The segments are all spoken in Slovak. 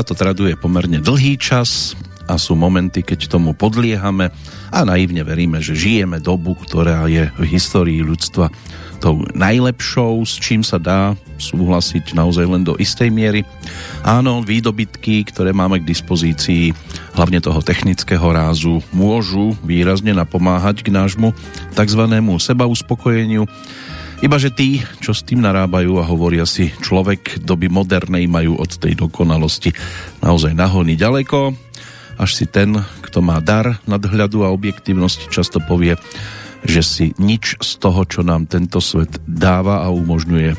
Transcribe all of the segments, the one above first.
Sa to traduje pomerne dlhý čas a sú momenty, keď tomu podliehame a naivne veríme, že žijeme dobu, ktorá je v histórii ľudstva tou najlepšou, s čím sa dá súhlasiť naozaj len do istej miery. Áno, výdobytky, ktoré máme k dispozícii, hlavne toho technického rázu, môžu výrazne napomáhať k nášmu tzv. sebauspokojeniu, Ibaže tí, čo s tým narábajú a hovoria si, človek doby modernej majú od tej dokonalosti naozaj nahony ďaleko, až si ten, kto má dar nadhľadu a objektívnosť, často povie, že si nič z toho, čo nám tento svet dáva a umožňuje,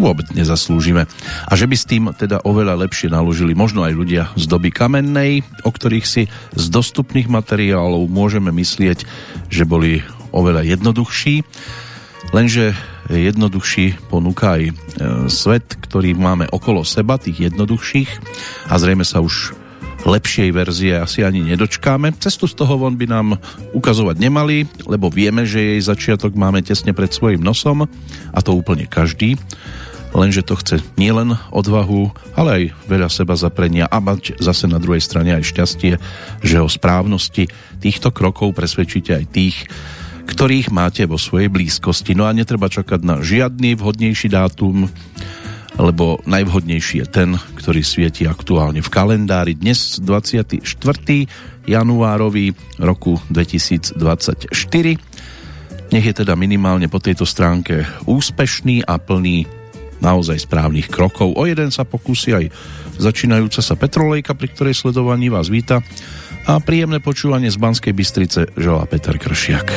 vôbec nezaslúžime. A že by s tým teda oveľa lepšie naložili možno aj ľudia z doby kamennej, o ktorých si z dostupných materiálov môžeme myslieť, že boli oveľa jednoduchší. Lenže jednoduchší ponúka aj e, svet, ktorý máme okolo seba, tých jednoduchších a zrejme sa už lepšej verzie asi ani nedočkáme. Cestu z toho von by nám ukazovať nemali, lebo vieme, že jej začiatok máme tesne pred svojim nosom a to úplne každý. Lenže to chce nielen odvahu, ale aj veľa seba zaprenia a mať zase na druhej strane aj šťastie, že o správnosti týchto krokov presvedčíte aj tých, ktorých máte vo svojej blízkosti. No a netreba čakať na žiadny vhodnejší dátum, lebo najvhodnejší je ten, ktorý svieti aktuálne v kalendári. Dnes 24. januárový roku 2024. Nech je teda minimálne po tejto stránke úspešný a plný naozaj správnych krokov. O jeden sa pokusí aj začínajúca sa Petrolejka, pri ktorej sledovaní vás víta a príjemné počúvanie z Banskej Bystrice želá Peter Kršiak.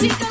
chica.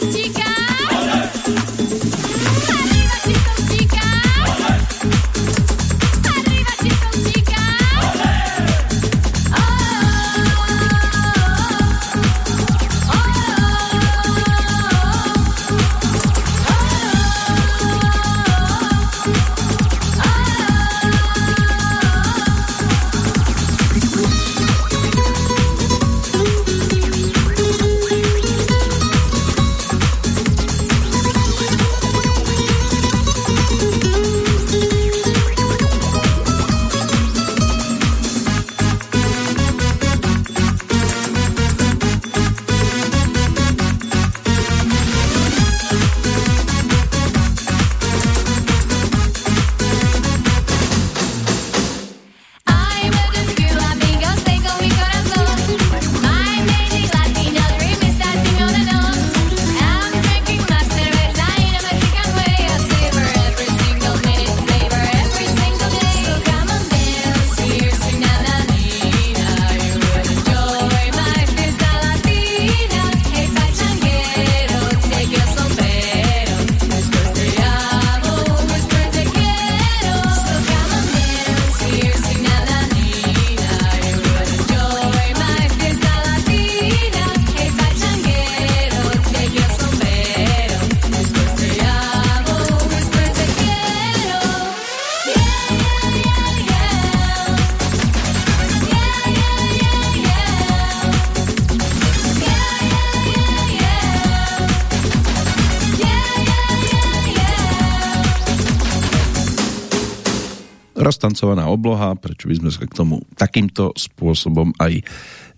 Roztancovaná obloha, prečo by sme sa k tomu takýmto spôsobom aj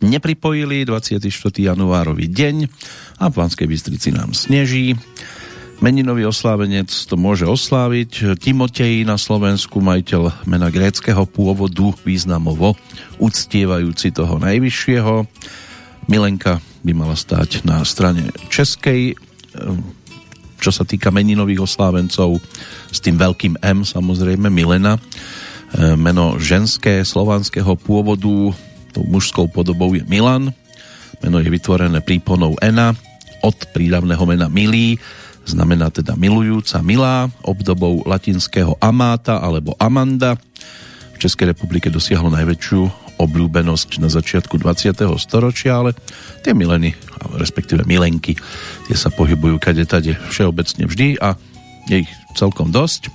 nepripojili. 24. januárový deň a v Banskej Bystrici nám sneží. Meninový oslávenec to môže osláviť. Timotej na Slovensku, majiteľ mena gréckého pôvodu, významovo uctievajúci toho najvyššieho. Milenka by mala stáť na strane českej, čo sa týka meninových oslávencov, s tým veľkým M samozrejme, Milena. Meno ženské slovanského pôvodu, tou mužskou podobou je Milan. Meno je vytvorené príponou Ena od prídavného mena Milý znamená teda milujúca, milá, obdobou latinského amáta alebo amanda. V Českej republike dosiahlo najväčšiu obľúbenosť na začiatku 20. storočia, ale tie mileny, respektíve milenky, tie sa pohybujú kade tade všeobecne vždy a je ich celkom dosť.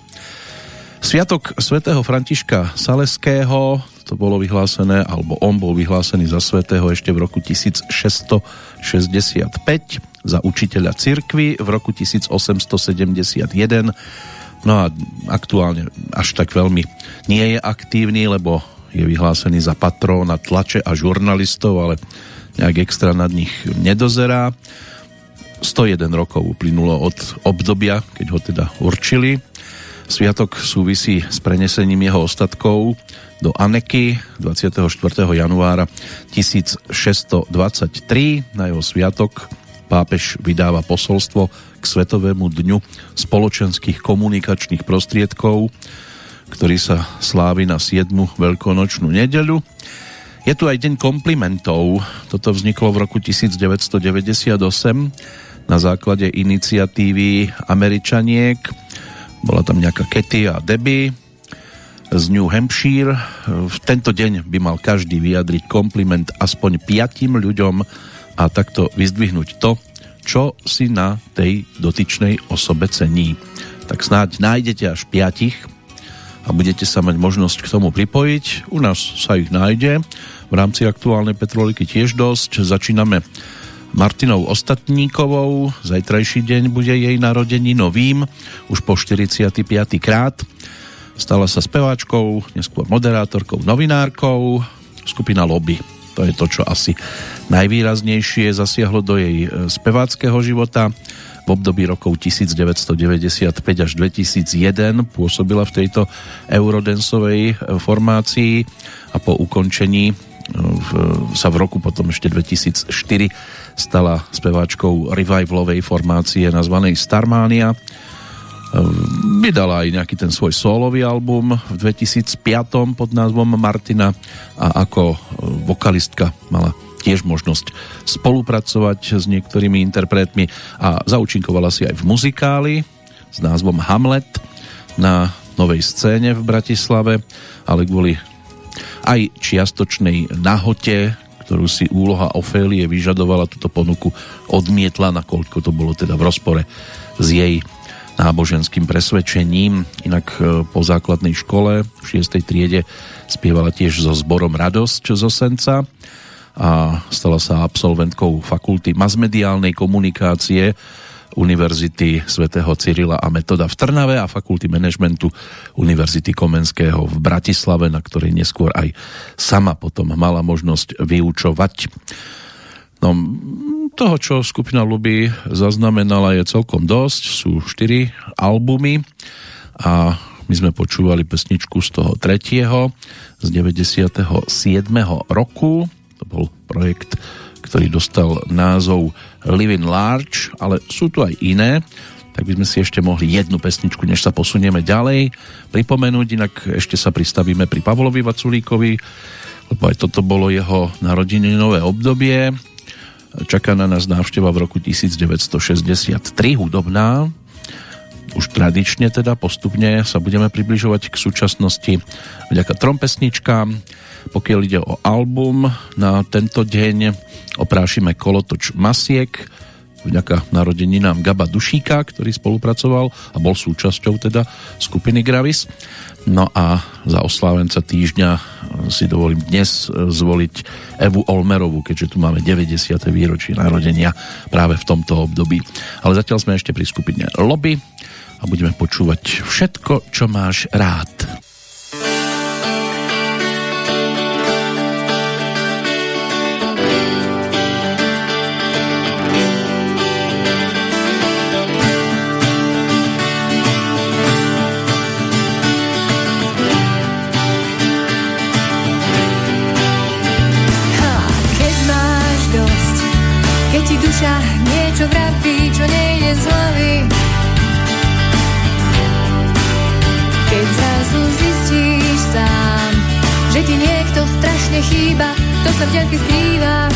Sviatok svätého Františka Saleského, to bolo vyhlásené, alebo on bol vyhlásený za svätého ešte v roku 1665 za učiteľa cirkvy v roku 1871. No a aktuálne až tak veľmi nie je aktívny, lebo je vyhlásený za patróna tlače a žurnalistov, ale nejak extra nad nich nedozerá. 101 rokov uplynulo od obdobia, keď ho teda určili. Sviatok súvisí s prenesením jeho ostatkov do Aneky 24. januára 1623. Na jeho sviatok pápež vydáva posolstvo k Svetovému dňu spoločenských komunikačných prostriedkov, ktorý sa slávi na 7. veľkonočnú nedeľu. Je tu aj deň komplimentov. Toto vzniklo v roku 1998 na základe iniciatívy Američaniek. Bola tam nejaká Katy a Debbie z New Hampshire. V tento deň by mal každý vyjadriť kompliment aspoň piatim ľuďom, a takto vyzdvihnúť to, čo si na tej dotyčnej osobe cení. Tak snáď nájdete až piatich a budete sa mať možnosť k tomu pripojiť. U nás sa ich nájde. V rámci aktuálnej Petroliky tiež dosť. Začíname Martinou Ostatníkovou. Zajtrajší deň bude jej narodení novým, už po 45. krát. Stala sa speváčkou, neskôr moderátorkou, novinárkou, skupina Lobby to je to, čo asi najvýraznejšie zasiahlo do jej e, speváckého života. V období rokov 1995 až 2001 pôsobila v tejto eurodensovej e, formácii a po ukončení e, v, sa v roku potom ešte 2004 stala speváčkou revivalovej formácie nazvanej Starmania. Vydala aj nejaký ten svoj solový album v 2005 pod názvom Martina a ako e, vokalistka mala tiež možnosť spolupracovať s niektorými interpretmi a zaučinkovala si aj v muzikáli s názvom Hamlet na novej scéne v Bratislave, ale kvôli aj čiastočnej nahote, ktorú si úloha Ofélie vyžadovala, túto ponuku odmietla, nakoľko to bolo teda v rozpore s jej náboženským presvedčením. Inak e, po základnej škole v 6. triede spievala tiež so zborom Radosť zo Senca a stala sa absolventkou fakulty masmediálnej komunikácie Univerzity svätého Cyrila a Metoda v Trnave a fakulty manažmentu Univerzity Komenského v Bratislave, na ktorej neskôr aj sama potom mala možnosť vyučovať. No, toho, čo skupina Luby zaznamenala, je celkom dosť. Sú štyri albumy a my sme počúvali pesničku z toho tretieho, z 97. roku. To bol projekt, ktorý dostal názov Living Large, ale sú tu aj iné, tak by sme si ešte mohli jednu pesničku, než sa posunieme ďalej, pripomenúť, inak ešte sa pristavíme pri Pavlovi Vaculíkovi, lebo aj toto bolo jeho narodeninové obdobie, Čaká na nás návšteva v roku 1963 hudobná. Už tradične teda postupne sa budeme približovať k súčasnosti vďaka trom pesničkám. Pokiaľ ide o album, na tento deň oprášime kolotoč Masiek, vďaka narodeninám Gaba Dušíka, ktorý spolupracoval a bol súčasťou teda skupiny Gravis. No a za oslávenca týždňa si dovolím dnes zvoliť Evu Olmerovu, keďže tu máme 90. výročie narodenia práve v tomto období. Ale zatiaľ sme ešte pri skupine Lobby budeme počúvať všetko, čo máš rád. duša niečo vraví, čo nejde z hlavy. Ti niekto strašne chýba, to sa v ďalke skrýva.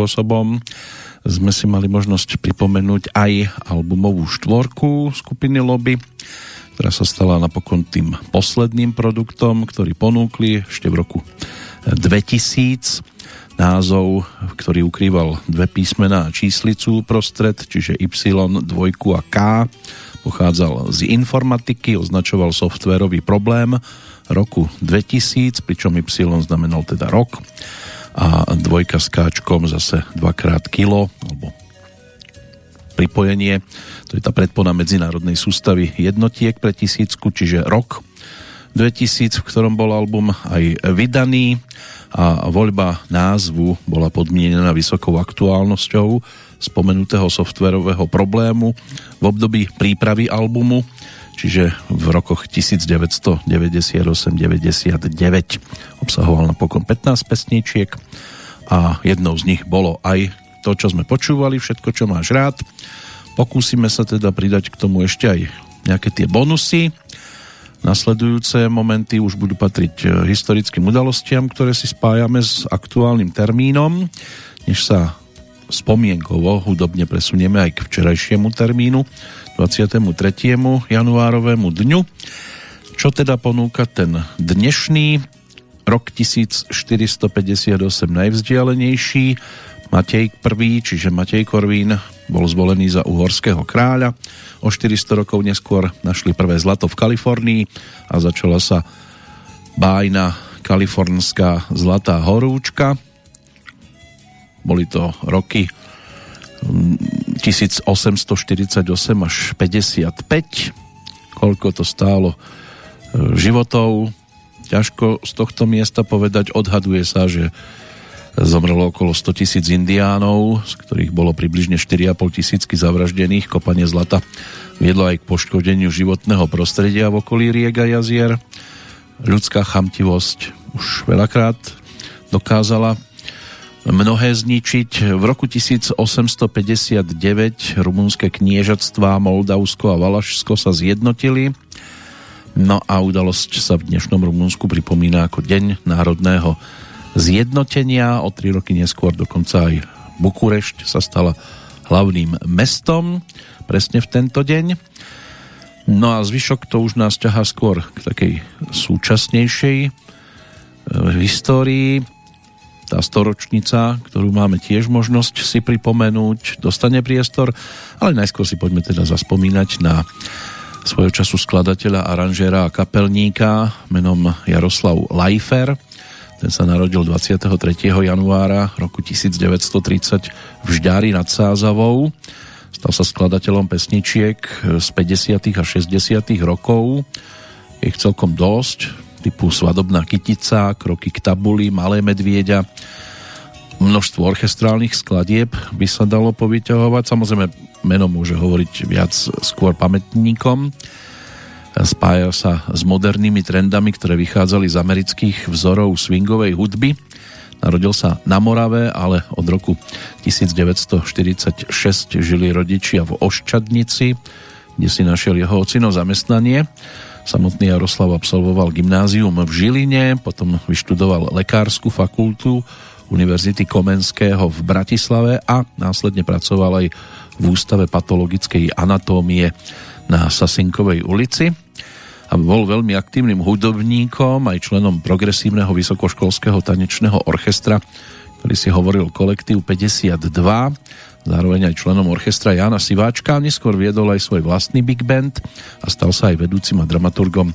Spôsobom sme si mali možnosť pripomenúť aj albumovú štvorku skupiny Lobby, ktorá sa stala napokon tým posledným produktom, ktorý ponúkli ešte v roku 2000 názov, ktorý ukrýval dve písmená a číslicu prostred, čiže Y, dvojku a K. Pochádzal z informatiky, označoval softwarový problém roku 2000, pričom Y znamenal teda rok a dvojka s káčkom zase dvakrát kilo alebo pripojenie. To je tá predpona medzinárodnej sústavy jednotiek pre tisícku, čiže rok 2000, v ktorom bol album aj vydaný. A voľba názvu bola podmienená vysokou aktuálnosťou spomenutého softverového problému v období prípravy albumu čiže v rokoch 1998-99. Obsahoval napokon 15 pesničiek a jednou z nich bolo aj to, čo sme počúvali, všetko, čo máš rád. Pokúsime sa teda pridať k tomu ešte aj nejaké tie bonusy. Nasledujúce momenty už budú patriť e, historickým udalostiam, ktoré si spájame s aktuálnym termínom, než sa spomienkovo hudobne presunieme aj k včerajšiemu termínu 23. januárovému dňu. Čo teda ponúka ten dnešný rok 1458 najvzdialenejší Matej I, čiže Matej Korvín, bol zvolený za uhorského kráľa. O 400 rokov neskôr našli prvé zlato v Kalifornii a začala sa bájna kalifornská zlatá horúčka. Boli to roky 1848 až 55 koľko to stálo e, životov ťažko z tohto miesta povedať odhaduje sa, že Zomrelo okolo 100 tisíc indiánov, z ktorých bolo približne 4,5 tisícky zavraždených. Kopanie zlata viedlo aj k poškodeniu životného prostredia v okolí riek a jazier. Ľudská chamtivosť už veľakrát dokázala mnohé zničiť. V roku 1859 rumunské kniežatstvá Moldavsko a Valašsko sa zjednotili. No a udalosť sa v dnešnom Rumunsku pripomína ako Deň národného zjednotenia. O tri roky neskôr dokonca aj Bukurešť sa stala hlavným mestom presne v tento deň. No a zvyšok to už nás ťahá skôr k takej súčasnejšej e, histórii. Tá storočnica, ktorú máme tiež možnosť si pripomenúť, dostane priestor, ale najskôr si poďme teda zaspomínať na svojho času skladateľa, aranžéra a kapelníka menom Jaroslav Lajfer, ten sa narodil 23. januára roku 1930 v Žďári nad Sázavou. Stal sa skladateľom pesničiek z 50. a 60. rokov. Je ich celkom dosť, typu Svadobná kytica, Kroky k tabuli, Malé medvieďa. Množstvo orchestrálnych skladieb by sa dalo povyťahovať. Samozrejme, meno môže hovoriť viac skôr pamätníkom spája sa s modernými trendami, ktoré vychádzali z amerických vzorov swingovej hudby. Narodil sa na Morave, ale od roku 1946 žili rodičia v Oščadnici, kde si našiel jeho ocino zamestnanie. Samotný Jaroslav absolvoval gymnázium v Žiline, potom vyštudoval lekárskú fakultu Univerzity Komenského v Bratislave a následne pracoval aj v Ústave patologickej anatómie na Sasinkovej ulici. A bol veľmi aktívnym hudobníkom, aj členom progresívneho vysokoškolského tanečného orchestra, ktorý si hovoril kolektív 52, zároveň aj členom orchestra Jana Siváčka, neskôr viedol aj svoj vlastný big band a stal sa aj vedúcim a dramaturgom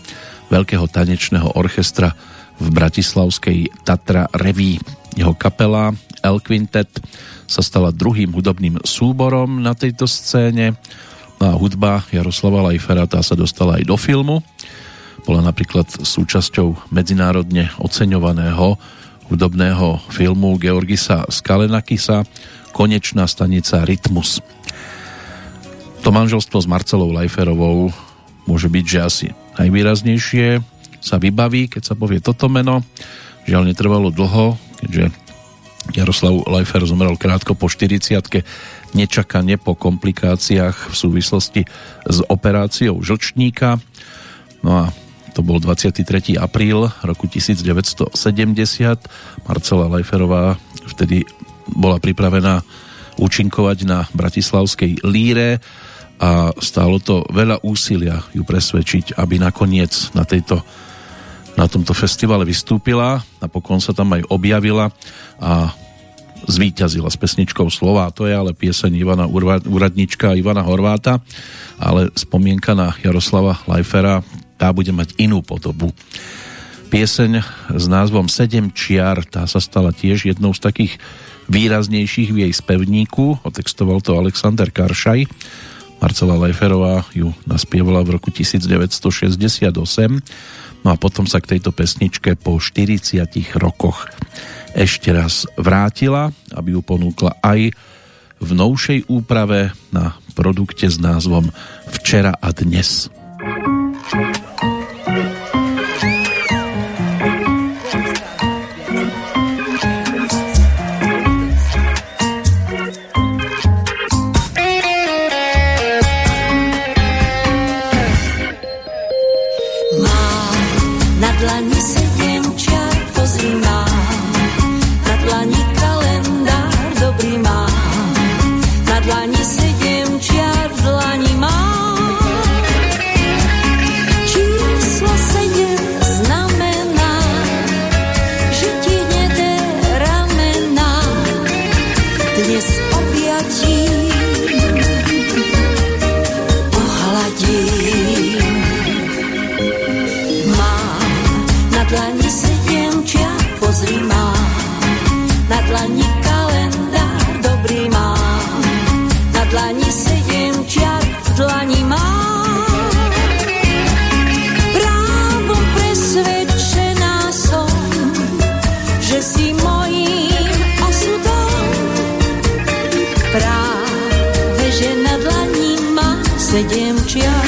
veľkého tanečného orchestra v bratislavskej Tatra Reví. Jeho kapela El Quintet sa stala druhým hudobným súborom na tejto scéne a hudba Jaroslava Lajfera tá sa dostala aj do filmu. Bola napríklad súčasťou medzinárodne oceňovaného hudobného filmu Georgisa Skalenakisa Konečná stanica Rytmus. To manželstvo s Marcelou Lajferovou môže byť, že asi najvýraznejšie sa vybaví, keď sa povie toto meno. Žiaľ netrvalo dlho, keďže Jaroslav Lajfer zomrel krátko po 40 nečakane po komplikáciách v súvislosti s operáciou žlčníka. No a to bol 23. apríl roku 1970. Marcela Lajferová vtedy bola pripravená účinkovať na bratislavskej líre a stálo to veľa úsilia ju presvedčiť, aby nakoniec na, tejto, na tomto festivale vystúpila. Napokon sa tam aj objavila a zvíťazila s pesničkou Slova. To je ale pieseň Ivana Úradnička Ivana Horváta, ale spomienka na Jaroslava Lajfera tá bude mať inú podobu. Pieseň s názvom Sedem čiar, tá sa stala tiež jednou z takých výraznejších v jej spevníku. Otextoval to Alexander Karšaj. Marcela Lajferová ju naspievala v roku 1968. No a potom sa k tejto pesničke po 40 rokoch ešte raz vrátila, aby ju ponúkla aj v novšej úprave na produkte s názvom Včera a dnes. thank you sediem čiar.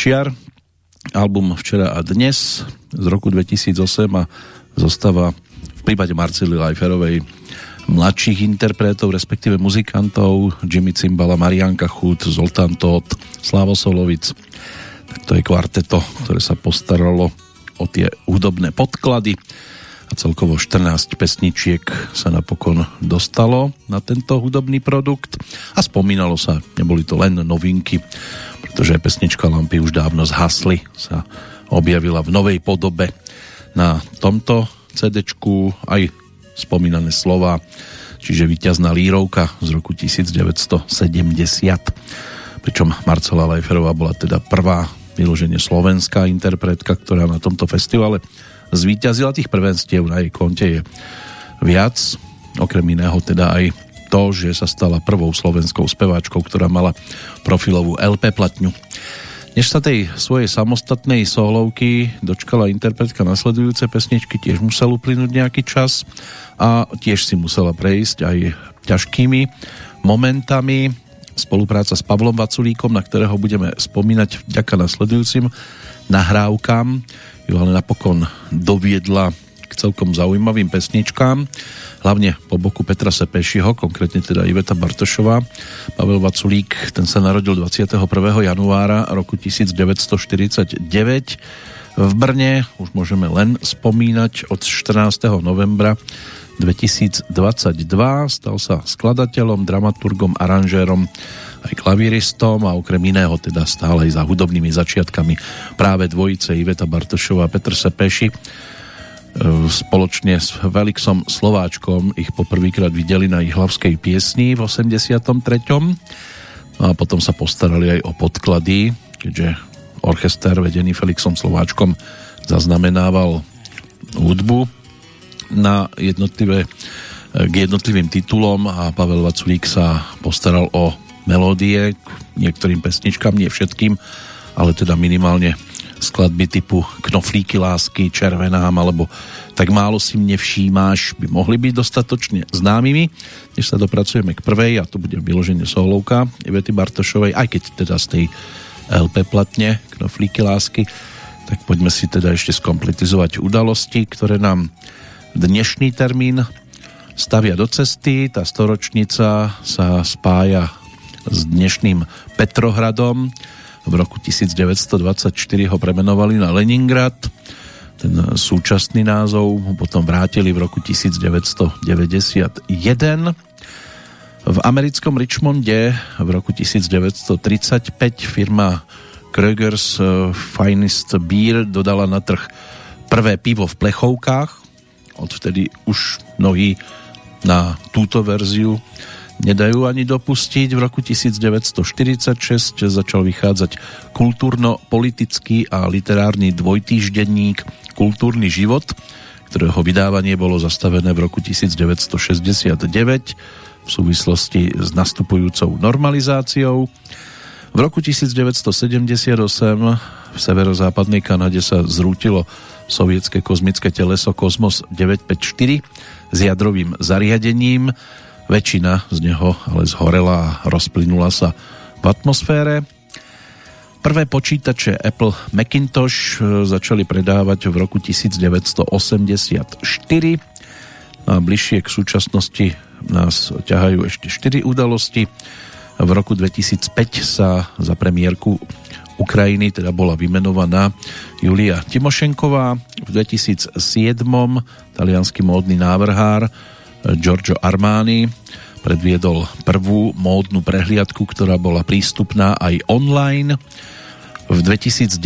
Čiar. Album Včera a dnes z roku 2008 a zostáva v prípade Marcely Leiferovej mladších interpretov, respektíve muzikantov Jimmy Cimbala, Marianka Chud, Zoltán Todt, Slavo Solovic. To je kvarteto, ktoré sa postaralo o tie hudobné podklady a celkovo 14 pesničiek sa napokon dostalo na tento hudobný produkt a spomínalo sa, neboli to len novinky, pretože pesnička Lampy už dávno zhasli, sa objavila v novej podobe na tomto cd aj spomínané slova, čiže víťazná lírovka z roku 1970. Pričom Marcela Leiferová bola teda prvá vyloženie slovenská interpretka, ktorá na tomto festivale zvíťazila. Tých prvenstiev na jej konte je viac, okrem iného teda aj to, že sa stala prvou slovenskou speváčkou, ktorá mala profilovú LP platňu. Než sa tej svojej samostatnej solovky dočkala interpretka nasledujúce pesničky, tiež musel uplynúť nejaký čas a tiež si musela prejsť aj ťažkými momentami. Spolupráca s Pavlom Vaculíkom, na ktorého budeme spomínať vďaka nasledujúcim nahrávkam, ju ale napokon doviedla celkom zaujímavým pesničkám hlavne po boku Petra Sepešiho, konkrétne teda Iveta Bartošová. Pavel Vaculík, ten sa narodil 21. januára roku 1949 v Brne, už môžeme len spomínať od 14. novembra 2022, stal sa skladateľom, dramaturgom, aranžérom aj klavíristom a okrem iného teda stále aj za hudobnými začiatkami práve dvojice Iveta Bartošová a Petr Sepeši spoločne s Velixom Slováčkom ich poprvýkrát videli na ihlavskej piesni v 83. No a potom sa postarali aj o podklady, keďže orchester vedený Felixom Slováčkom zaznamenával hudbu na jednotlivé, e, k jednotlivým titulom a Pavel Vaculík sa postaral o melódie k niektorým pesničkám, nie všetkým, ale teda minimálne skladby typu Knoflíky lásky, Červenám alebo Tak málo si mne všímáš by mohli byť dostatočne známymi, než sa dopracujeme k prvej a to bude vyloženie solovka Ivety Bartošovej, aj keď teda z tej LP platne Knoflíky lásky, tak poďme si teda ešte skompletizovať udalosti, ktoré nám dnešný termín stavia do cesty. Tá storočnica sa spája s dnešným Petrohradom, v roku 1924 ho premenovali na Leningrad. Ten súčasný názov potom vrátili v roku 1991. V americkom Richmonde v roku 1935 firma Krögers eh, Finest Beer dodala na trh prvé pivo v plechovkách. Odvtedy už mnohí na túto verziu nedajú ani dopustiť. V roku 1946 začal vychádzať kultúrno-politický a literárny dvojtýždenník Kultúrny život, ktorého vydávanie bolo zastavené v roku 1969 v súvislosti s nastupujúcou normalizáciou. V roku 1978 v severozápadnej Kanade sa zrútilo sovietské kozmické teleso Kosmos 954 s jadrovým zariadením. Väčšina z neho ale zhorela a rozplynula sa v atmosfére. Prvé počítače Apple Macintosh e, začali predávať v roku 1984 a bližšie k súčasnosti nás ťahajú ešte 4 udalosti. V roku 2005 sa za premiérku Ukrajiny teda bola vymenovaná Julia Timošenková. V 2007 talianský módny návrhár Giorgio Armani predviedol prvú módnu prehliadku, ktorá bola prístupná aj online. V 2010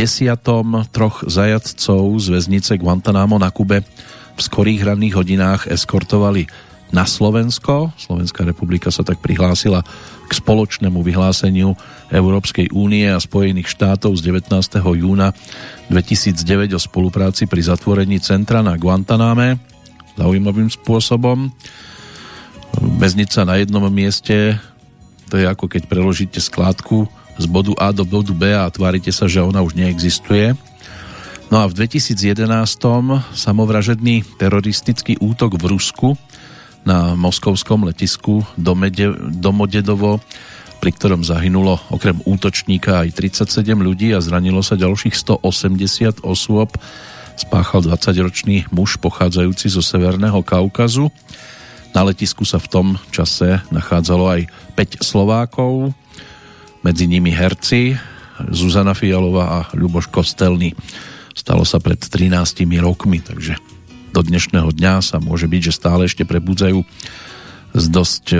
troch zajadcov z väznice Guantanamo na Kube v skorých ranných hodinách eskortovali na Slovensko. Slovenská republika sa tak prihlásila k spoločnému vyhláseniu Európskej únie a Spojených štátov z 19. júna 2009 o spolupráci pri zatvorení centra na Guantaname zaujímavým spôsobom väznica na jednom mieste, to je ako keď preložíte skládku z bodu A do bodu B a tvárite sa, že ona už neexistuje. No a v 2011 samovražedný teroristický útok v Rusku na moskovskom letisku Domodedovo, pri ktorom zahynulo okrem útočníka aj 37 ľudí a zranilo sa ďalších 180 osôb, spáchal 20-ročný muž pochádzajúci zo Severného Kaukazu. Na letisku sa v tom čase nachádzalo aj 5 Slovákov, medzi nimi herci Zuzana Fialová a Ľuboš Kostelný. Stalo sa pred 13 rokmi, takže do dnešného dňa sa môže byť, že stále ešte prebudzajú s dosť e,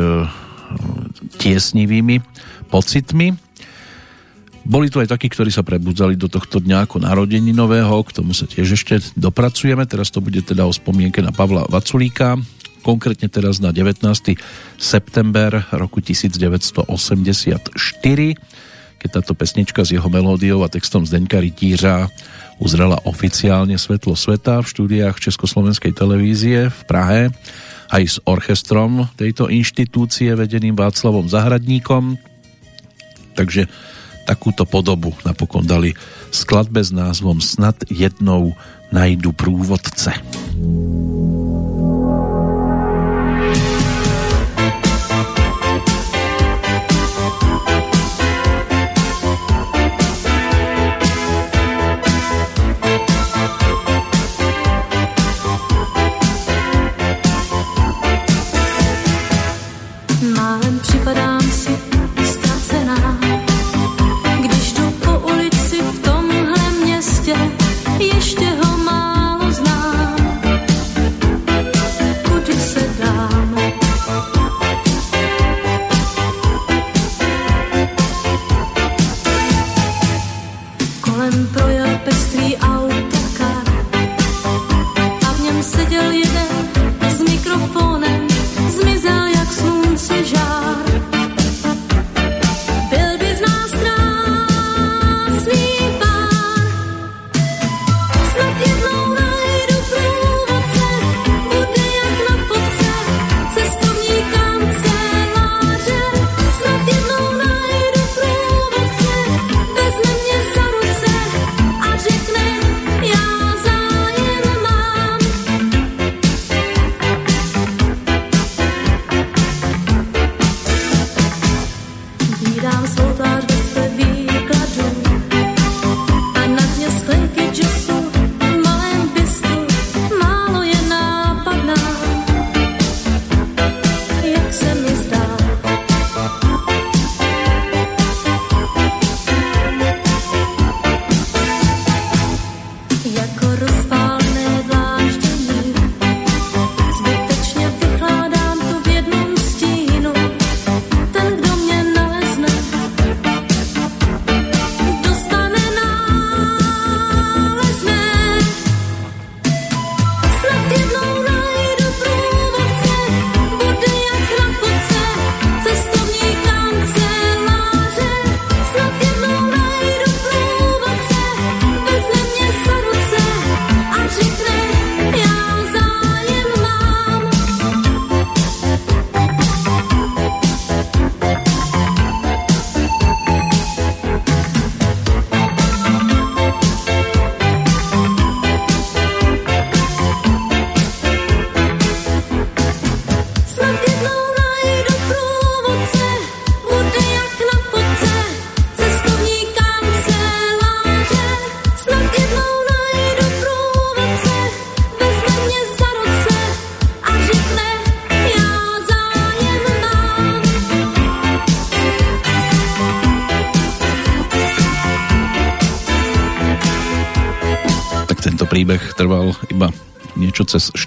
tiesnivými pocitmi. Boli tu aj takí, ktorí sa prebudzali do tohto dňa ako nového, k tomu sa tiež ešte dopracujeme. Teraz to bude teda o spomienke na Pavla Vaculíka, konkrétne teraz na 19. september roku 1984, keď táto pesnička s jeho melódiou a textom Zdeňka Rytířa uzrela oficiálne svetlo sveta v štúdiách Československej televízie v Prahe aj s orchestrom tejto inštitúcie vedeným Václavom Zahradníkom. Takže takúto podobu napokon dali skladbe s názvom Snad jednou najdu průvodce.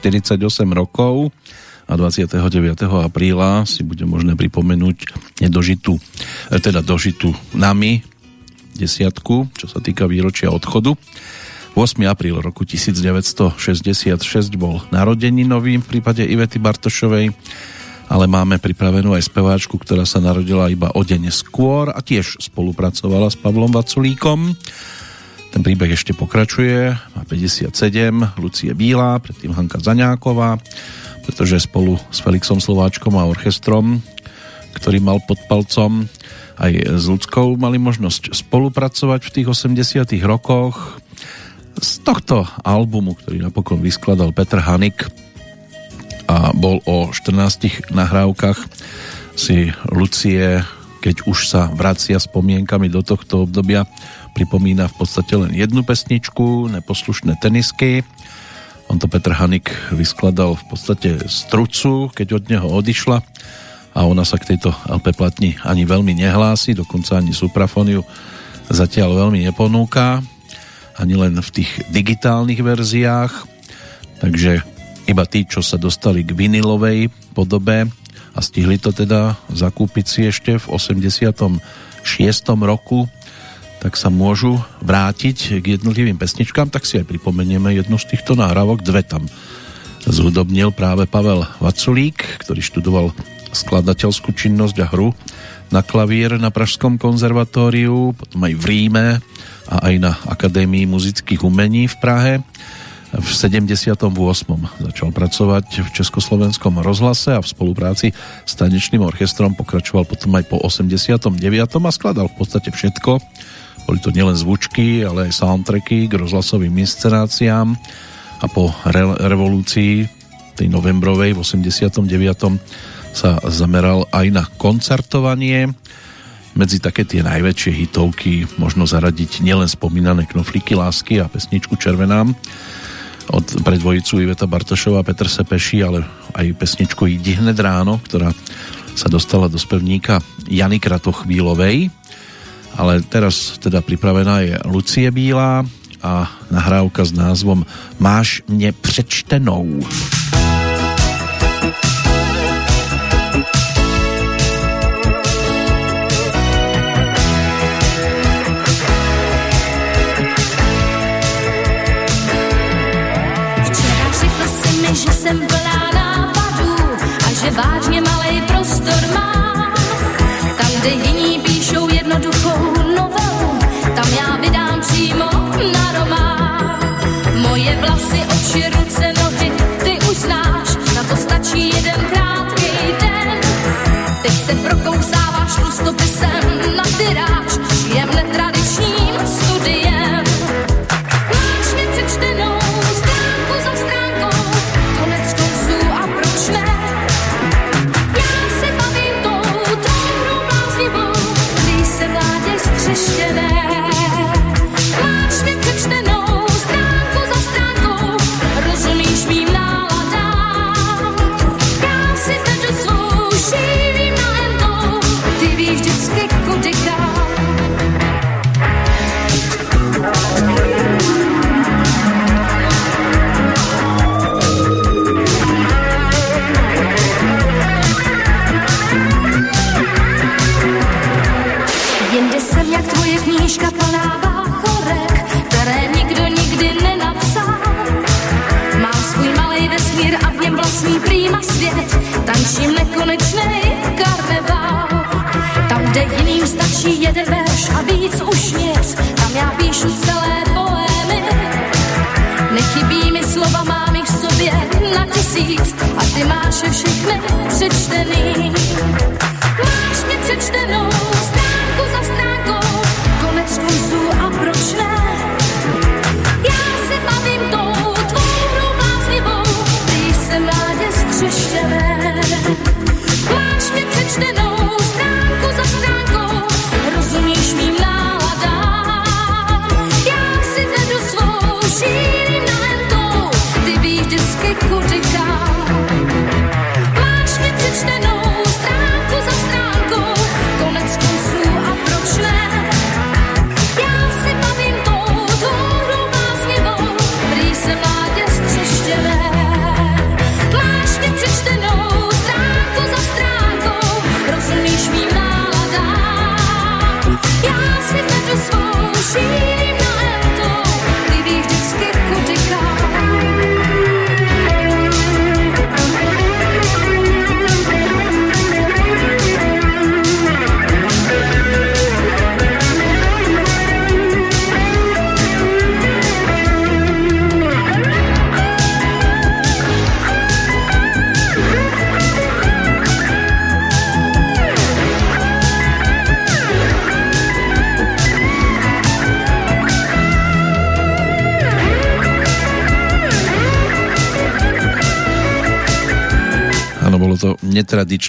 48 rokov a 29. apríla si bude možné pripomenúť nedožitú, e, teda dožitú nami desiatku, čo sa týka výročia odchodu. 8. apríl roku 1966 bol novým v prípade Ivety Bartošovej, ale máme pripravenú aj speváčku, ktorá sa narodila iba o deň skôr a tiež spolupracovala s Pavlom Vaculíkom. Ten príbeh ešte pokračuje, má 57, Lucie Bílá, predtým Hanka Zaňáková, pretože spolu s Felixom Slováčkom a orchestrom, ktorý mal pod palcom, aj s ľudskou mali možnosť spolupracovať v tých 80 rokoch. Z tohto albumu, ktorý napokon vyskladal Petr Hanik a bol o 14 nahrávkach, si Lucie, keď už sa vracia spomienkami do tohto obdobia, pripomína v podstate len jednu pesničku, Neposlušné tenisky, on to Petr Hanik vyskladal v podstate z trucu, keď od neho odišla a ona sa k tejto LP platni ani veľmi nehlási, dokonca ani suprafoniu zatiaľ veľmi neponúka, ani len v tých digitálnych verziách. Takže iba tí, čo sa dostali k vinilovej podobe a stihli to teda zakúpiť si ešte v 86. roku, tak sa môžu vrátiť k jednotlivým pesničkám, tak si aj pripomenieme jednu z týchto náhrávok, dve tam zhudobnil práve Pavel Vaculík, ktorý študoval skladateľskú činnosť a hru na klavír na Pražskom konzervatóriu, potom aj v Ríme a aj na Akadémii muzických umení v Prahe. V 78. začal pracovať v Československom rozhlase a v spolupráci s tanečným orchestrom pokračoval potom aj po 89. a skladal v podstate všetko, boli to nielen zvučky, ale aj soundtracky k rozhlasovým inscenáciám a po re- revolúcii tej novembrovej v 89. sa zameral aj na koncertovanie. Medzi také tie najväčšie hitovky možno zaradiť nielen spomínané knoflíky lásky a pesničku Červenám od predvojicu Iveta Bartošova a Petr Sepeši, ale aj pesničku Jdi hned ráno, ktorá sa dostala do spevníka Jany Kratochvílovej ale teraz teda pripravená je Lucie Bílá a nahrávka s názvom Máš mě přečtenou. Vážně malej prostor mám. Tam, kde jiní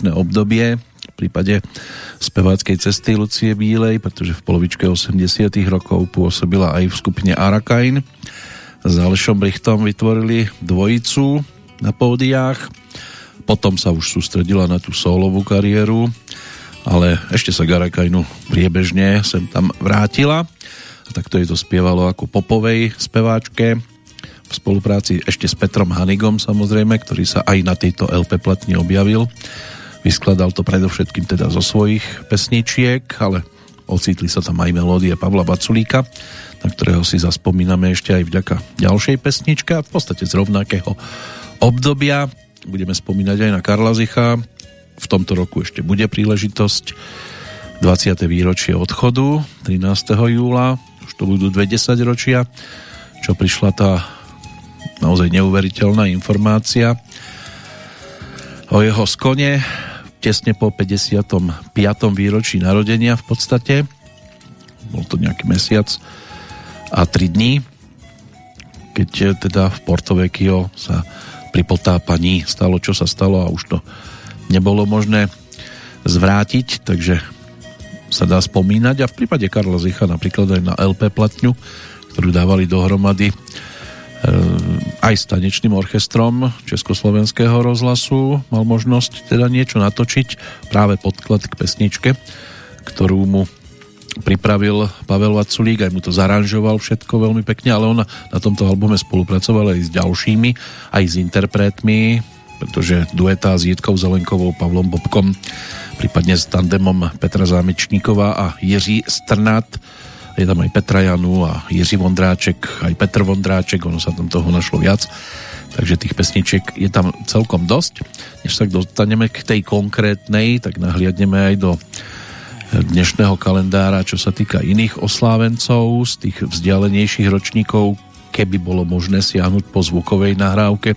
netradičné obdobie v prípade speváckej cesty Lucie Bílej, pretože v polovičke 80 rokov pôsobila aj v skupine Arakain. S Alešom Brichtom vytvorili dvojicu na pódiách. Potom sa už sústredila na tú solovú kariéru, ale ešte sa Garakainu priebežne sem tam vrátila. A takto jej to spievalo ako popovej speváčke v spolupráci ešte s Petrom Hanigom samozrejme, ktorý sa aj na tejto LP platni objavil. Vyskladal to predovšetkým teda zo svojich pesničiek, ale ocitli sa tam aj melódie Pavla Baculíka, na ktorého si zaspomíname ešte aj vďaka ďalšej pesničke a v podstate z rovnakého obdobia. Budeme spomínať aj na Karla Zicha. V tomto roku ešte bude príležitosť 20. výročie odchodu 13. júla. Už to budú 20 ročia, čo prišla tá naozaj neuveriteľná informácia o jeho skone tesne po 55. výročí narodenia v podstate. Bol to nejaký mesiac a 3 dní, keď eh, teda v Porto Vecchio sa pri potápaní stalo, čo sa stalo a už to nebolo možné zvrátiť, takže sa dá spomínať a v prípade Karla Zicha napríklad aj na LP platňu, ktorú dávali dohromady Ehm, aj s tanečným orchestrom Československého rozhlasu mal možnosť teda niečo natočiť, práve podklad k pesničke, ktorú mu pripravil Pavel Vaculík, aj mu to zaranžoval všetko veľmi pekne, ale on na tomto albume spolupracoval aj s ďalšími, aj s interpretmi, pretože duetá s Jitkou Zelenkovou, Pavlom Bobkom, prípadne s tandemom Petra Zámečníková a Jiří Strnat je tam aj Petra Janu a Jiří Vondráček, aj Petr Vondráček, ono sa tam toho našlo viac, takže tých pesničiek je tam celkom dosť. Než sa dostaneme k tej konkrétnej, tak nahliadneme aj do dnešného kalendára, čo sa týka iných oslávencov z tých vzdialenejších ročníkov, keby bolo možné siahnuť po zvukovej nahrávke,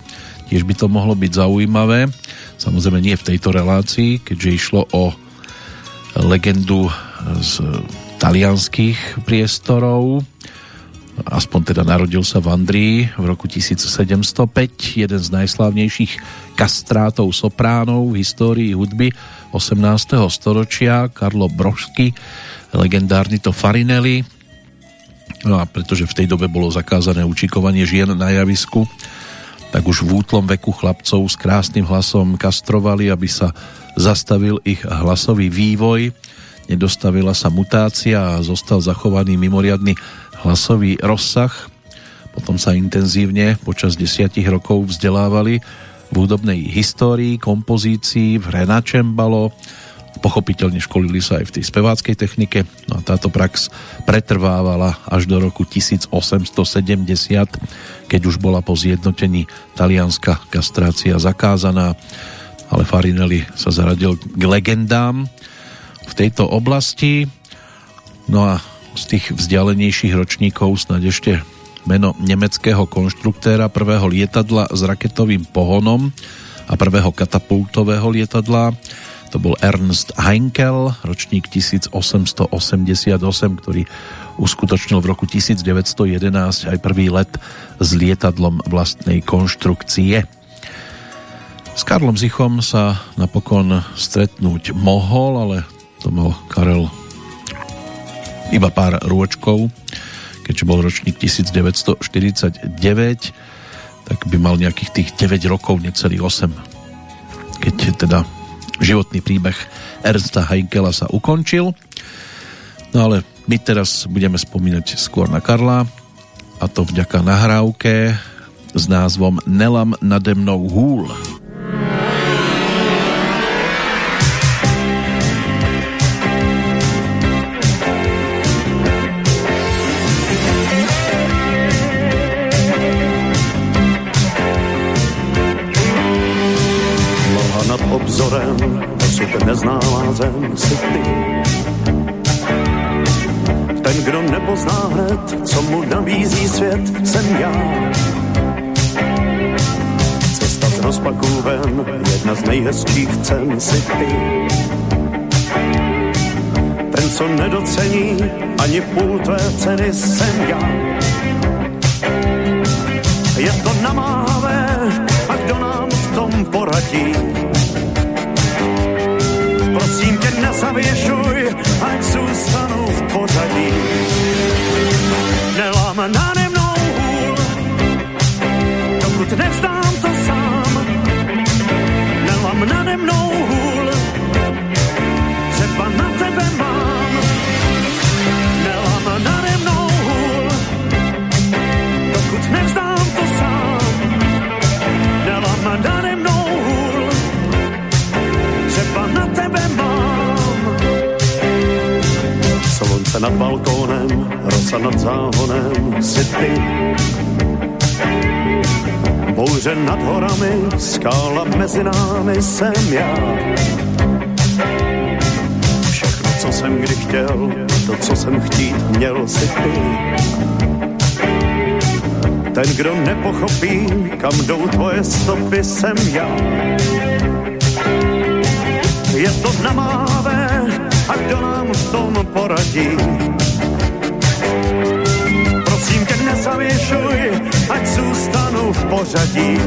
tiež by to mohlo byť zaujímavé. Samozrejme nie v tejto relácii, keďže išlo o legendu z talianských priestorov. Aspoň teda narodil sa v Andrii v roku 1705, jeden z najslávnejších kastrátov sopránov v histórii hudby 18. storočia, Karlo Brožsky, legendárny to Farinelli. No a pretože v tej dobe bolo zakázané učikovanie žien na javisku, tak už v útlom veku chlapcov s krásnym hlasom kastrovali, aby sa zastavil ich hlasový vývoj nedostavila sa mutácia a zostal zachovaný mimoriadný hlasový rozsah. Potom sa intenzívne počas desiatich rokov vzdelávali v hudobnej histórii, kompozícii, v hre na čembalo, pochopiteľne školili sa aj v tej speváckej technike. No a táto prax pretrvávala až do roku 1870, keď už bola po zjednotení talianska kastrácia zakázaná, ale Farinelli sa zaradil k legendám v tejto oblasti. No a z tých vzdialenejších ročníkov snad ešte meno nemeckého konštruktéra prvého lietadla s raketovým pohonom a prvého katapultového lietadla. To bol Ernst Heinkel, ročník 1888, ktorý uskutočnil v roku 1911 aj prvý let s lietadlom vlastnej konštrukcie. S Karlom Zichom sa napokon stretnúť mohol, ale to mal Karel iba pár rôčkov, keďže bol ročník 1949, tak by mal nejakých tých 9 rokov, necelých 8, keď teda životný príbeh Ernsta Heinkela sa ukončil. No ale my teraz budeme spomínať skôr na Karla, a to vďaka nahrávke s názvom Nelam nade mnou húl. Obzorem, dosud neznámá zem si ty. Ten, kdo nepozná hned, co mu nabízí svět, jsem já. Cesta z rozpaků ven, jedna z nejhezčích cen si ty. Ten, co nedocení ani půl tvé ceny, jsem já. Je to namáhavé, a kdo nám v tom poradí, nezavěšuj, ať zůstanu v pořadí. Nelám nade mnou hůl, dokud nevzdám Slunce nad balkónem, rosa nad záhonem, si ty. Bouře nad horami, skála mezi námi jsem já. Všechno, co jsem kdy chtěl, to, co jsem chtít měl, si ty. Ten, kdo nepochopí, kam jdou tvoje stopy, jsem já. Je to namávé, a kdo nám v tom poradí. Prosím tě, nezavěšuj, ať zůstanu v pořadí.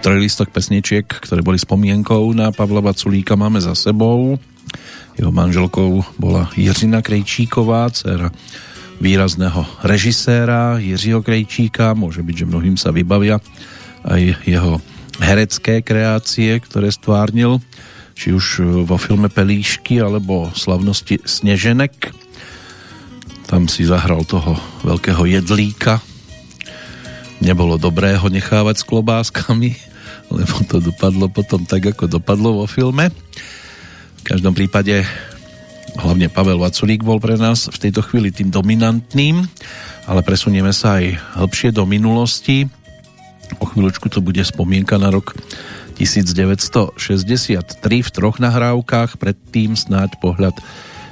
Trojlistok pesničiek, ktoré boli spomienkou na Pavla Vaculíka máme za sebou. Jeho manželkou bola Jiřina Krejčíková, dcera výrazného režiséra Jiřího Krejčíka. Môže byť, že mnohým sa vybavia aj jeho herecké kreácie, ktoré stvárnil či už vo filme Pelíšky alebo Slavnosti Sneženek. Tam si zahral toho veľkého jedlíka, nebolo dobré ho nechávať s klobáskami, lebo to dopadlo potom tak, ako dopadlo vo filme. V každom prípade hlavne Pavel Vaculík bol pre nás v tejto chvíli tým dominantným, ale presunieme sa aj hĺbšie do minulosti. O chvíľočku to bude spomienka na rok 1963 v troch nahrávkach, predtým snáď pohľad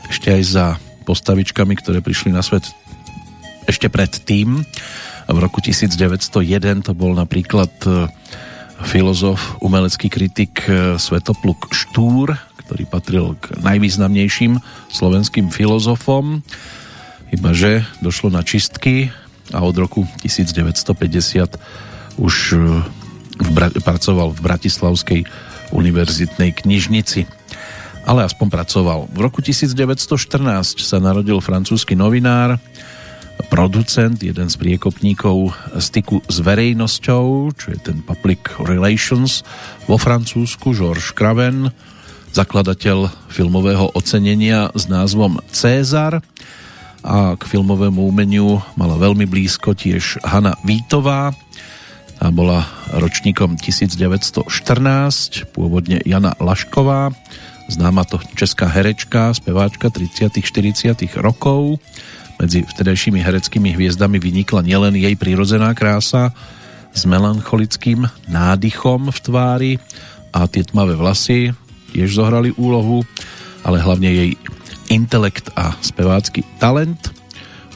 ešte aj za postavičkami, ktoré prišli na svet ešte predtým. V roku 1901 to bol napríklad e, filozof, umelecký kritik e, Svetopluk Štúr, ktorý patril k najvýznamnejším slovenským filozofom. Ibaže došlo na čistky a od roku 1950 už e, v pracoval v Bratislavskej univerzitnej knižnici. Ale aspoň pracoval. V roku 1914 sa narodil francúzsky novinár, producent, jeden z priekopníkov styku s verejnosťou, čo je ten Public Relations vo Francúzsku, Georges Craven, zakladateľ filmového ocenenia s názvom Cézar a k filmovému umeniu mala veľmi blízko tiež Hanna Vítová, tá bola ročníkom 1914, pôvodne Jana Lašková, známa to česká herečka, speváčka 30 40 rokov, medzi vtedajšími hereckými hviezdami vynikla nielen jej prírodzená krása s melancholickým nádychom v tvári a tie tmavé vlasy tiež zohrali úlohu, ale hlavne jej intelekt a spevácky talent.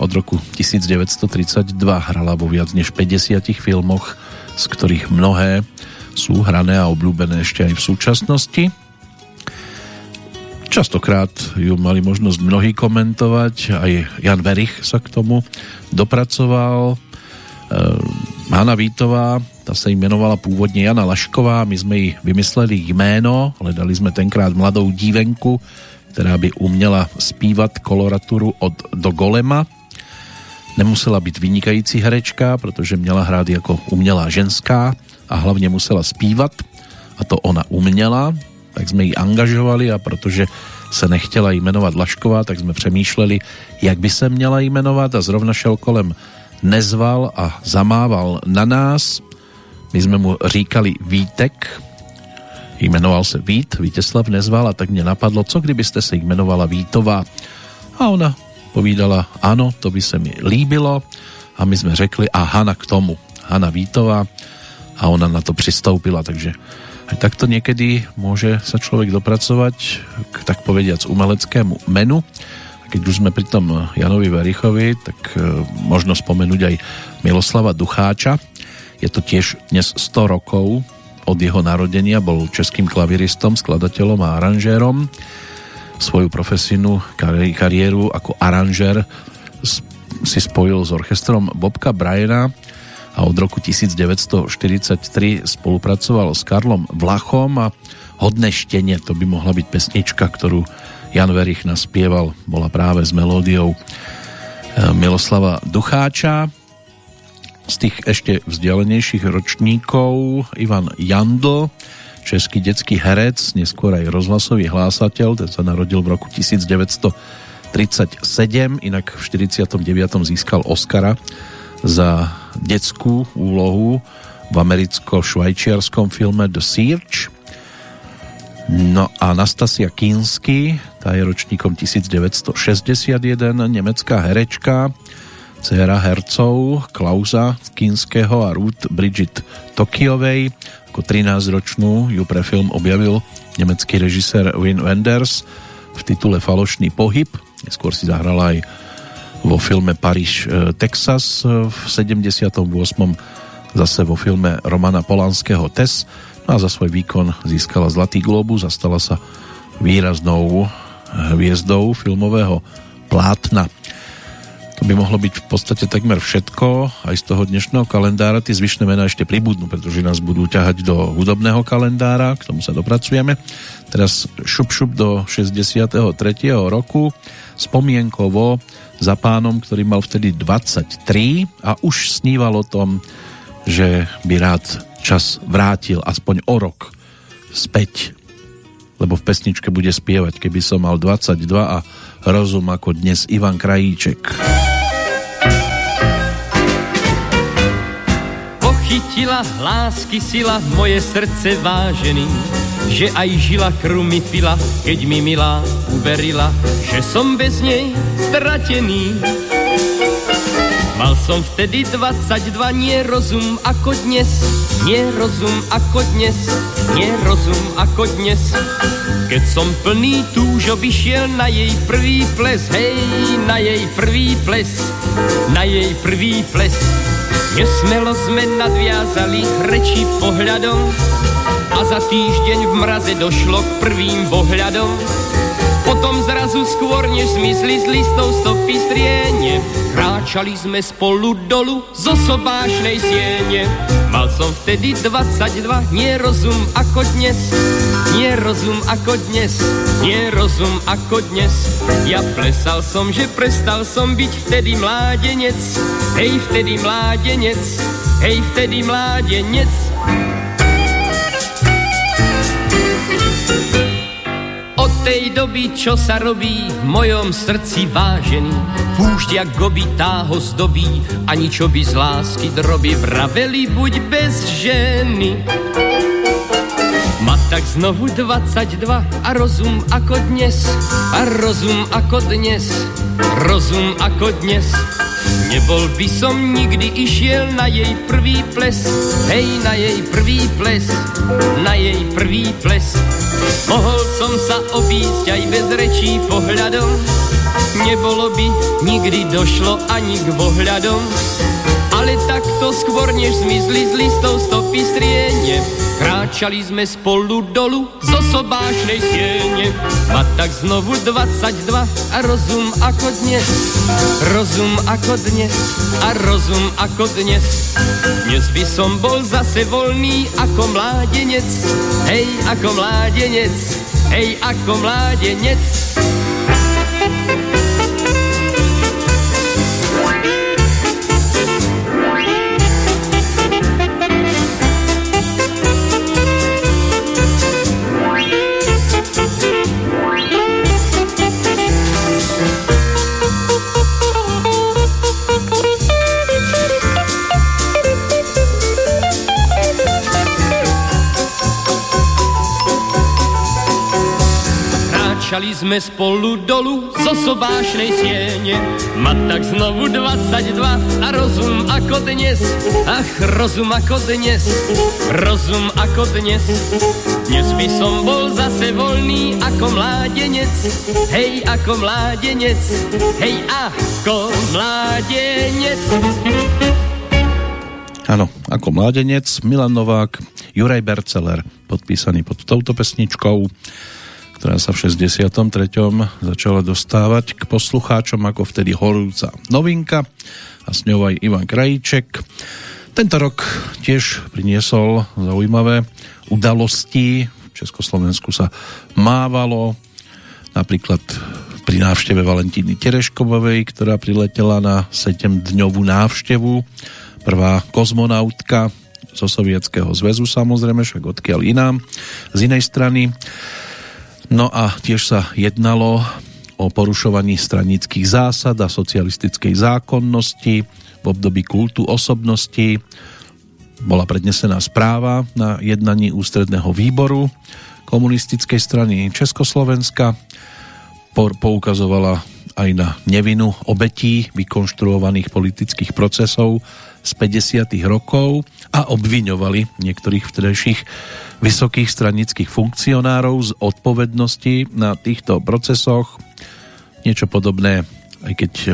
Od roku 1932 hrala vo viac než 50 filmoch, z ktorých mnohé sú hrané a obľúbené ešte aj v súčasnosti. Častokrát ju mali možnosť mnohí komentovať, aj Jan Verich sa k tomu dopracoval. E, Hanna Vítová, tá sa imenovala pôvodne Jana Lašková, my sme jej vymysleli jméno, hledali sme tenkrát mladou dívenku, ktorá by uměla spívať koloraturu od do golema. Nemusela byť vynikající herečka, protože měla hrát jako umělá ženská a hlavně musela spívat a to ona uměla, tak jsme ji angažovali a protože se nechtěla jmenovat Lašková, tak jsme přemýšleli, jak by se měla jmenovat a zrovna šel kolem nezval a zamával na nás. My jsme mu říkali Vítek, jmenoval se Vít, Víteslav Nezval a tak mě napadlo, co kdybyste se jmenovala Vítová. A ona povídala, áno, to by se mi líbilo a my sme řekli a Hana k tomu, Hana Vítová a ona na to přistoupila, takže aj takto niekedy môže sa človek dopracovať k tak povediac umeleckému menu. A keď už sme pri tom Janovi Verichovi, tak e, možno spomenúť aj Miloslava Ducháča. Je to tiež dnes 100 rokov od jeho narodenia, bol českým klaviristom, skladateľom a aranžérom svoju profesijnú kari- kariéru ako aranžer si spojil s orchestrom Bobka Bryana a od roku 1943 spolupracoval s Karlom Vlachom a Hodné štenie, to by mohla byť pesnička, ktorú Jan Verich naspieval, bola práve s melódiou e, Miloslava Ducháča. Z tých ešte vzdialenejších ročníkov Ivan Jandl, český detský herec, neskôr aj rozhlasový hlásateľ, ten sa narodil v roku 1937, inak v 49. získal Oscara za detskú úlohu v americko-švajčiarskom filme The Search. No a Nastasia Kinsky, tá je ročníkom 1961, nemecká herečka, dcera hercov Klausa Kinského a Ruth Bridget Tokiovej. Ako 13-ročnú ju pre film objavil nemecký režisér Wim Wenders v titule Falošný pohyb. Neskôr si zahrala aj vo filme Paríž, e, Texas v 78. zase vo filme Romana Polanského Tess no a za svoj výkon získala Zlatý globus a stala sa výraznou hviezdou filmového plátna. To by mohlo byť v podstate takmer všetko aj z toho dnešného kalendára. Tie zvyšné mená ešte pribudnú, pretože nás budú ťahať do hudobného kalendára, k tomu sa dopracujeme. Teraz šup šup do 63. roku, spomienkovo za pánom, ktorý mal vtedy 23 a už sníval o tom, že by rád čas vrátil aspoň o rok späť lebo v pesničke bude spievať, keby som mal 22 a rozum ako dnes Ivan Krajíček. Pochytila lásky sila moje srdce vážený, že aj žila krumy pila, keď mi milá uverila, že som bez nej stratený. Mal som vtedy 22, nie rozum ako dnes, nie rozum ako dnes, nie rozum ako dnes. Keď som plný túžo vyšiel na jej prvý ples, hej, na jej prvý ples, na jej prvý ples. Nesmelo sme nadviazali rečí pohľadom a za týždeň v mraze došlo k prvým pohľadom. Potom zrazu skôr, než zmizli z listov stopy striene, kráčali sme spolu dolu zo sobášnej siene. Mal som vtedy 22, nie rozum ako dnes, nie rozum ako dnes, nie rozum ako dnes. Ja plesal som, že prestal som byť vtedy mládenec, hej vtedy mládenec, hej vtedy mládenec. Od tej doby, čo sa robí v mojom srdci vážený, púšť jak goby táho zdobí, ani čo by z lásky droby vraveli, buď bez ženy. Ma tak znovu 22 a rozum ako dnes, a rozum ako dnes, rozum ako dnes. Nebol by som nikdy išiel na jej prvý ples, hej, na jej prvý ples, na jej prvý ples. Mohol som sa obísť aj bez rečí pohľadom, nebolo by nikdy došlo ani k vohľadom. Ale takto skôr, než zmizli z listov stopy striene, kráčali sme spolu dolu zo sobášnej siene. Ma tak znovu 22 a rozum ako dnes, rozum ako dnes a rozum ako dnes. Dnes by som bol zase voľný ako mládenec, hej, ako mládenec, hej, ako mládenec. Sme spolu dolu zo sobášnej siene. Ma tak znovu 22 a rozum ako dnes, ach rozum ako dnes, rozum ako dnes. Dnes by som bol zase voľný ako mládenec, hej ako mládenec, hej ako mládenec. Áno, ako mládenec Milan Novák, Juraj Berceler, podpísaný pod touto pesničkou, ktorá sa v 63. začala dostávať k poslucháčom ako vtedy horúca novinka a s ňou aj Ivan Krajíček. Tento rok tiež priniesol zaujímavé udalosti. V Československu sa mávalo napríklad pri návšteve Valentíny Tereškovovej, ktorá priletela na 7-dňovú návštevu prvá kozmonautka zo Sovietskeho zväzu samozrejme, však odkiaľ inám, z inej strany. No a tiež sa jednalo o porušovaní stranických zásad a socialistickej zákonnosti v období kultu osobnosti. Bola prednesená správa na jednaní ústredného výboru komunistickej strany Československa. Poukazovala aj na nevinu obetí vykonštruovaných politických procesov z 50. rokov a obviňovali niektorých vtedajších vysokých stranických funkcionárov z odpovednosti na týchto procesoch. Niečo podobné, aj keď e,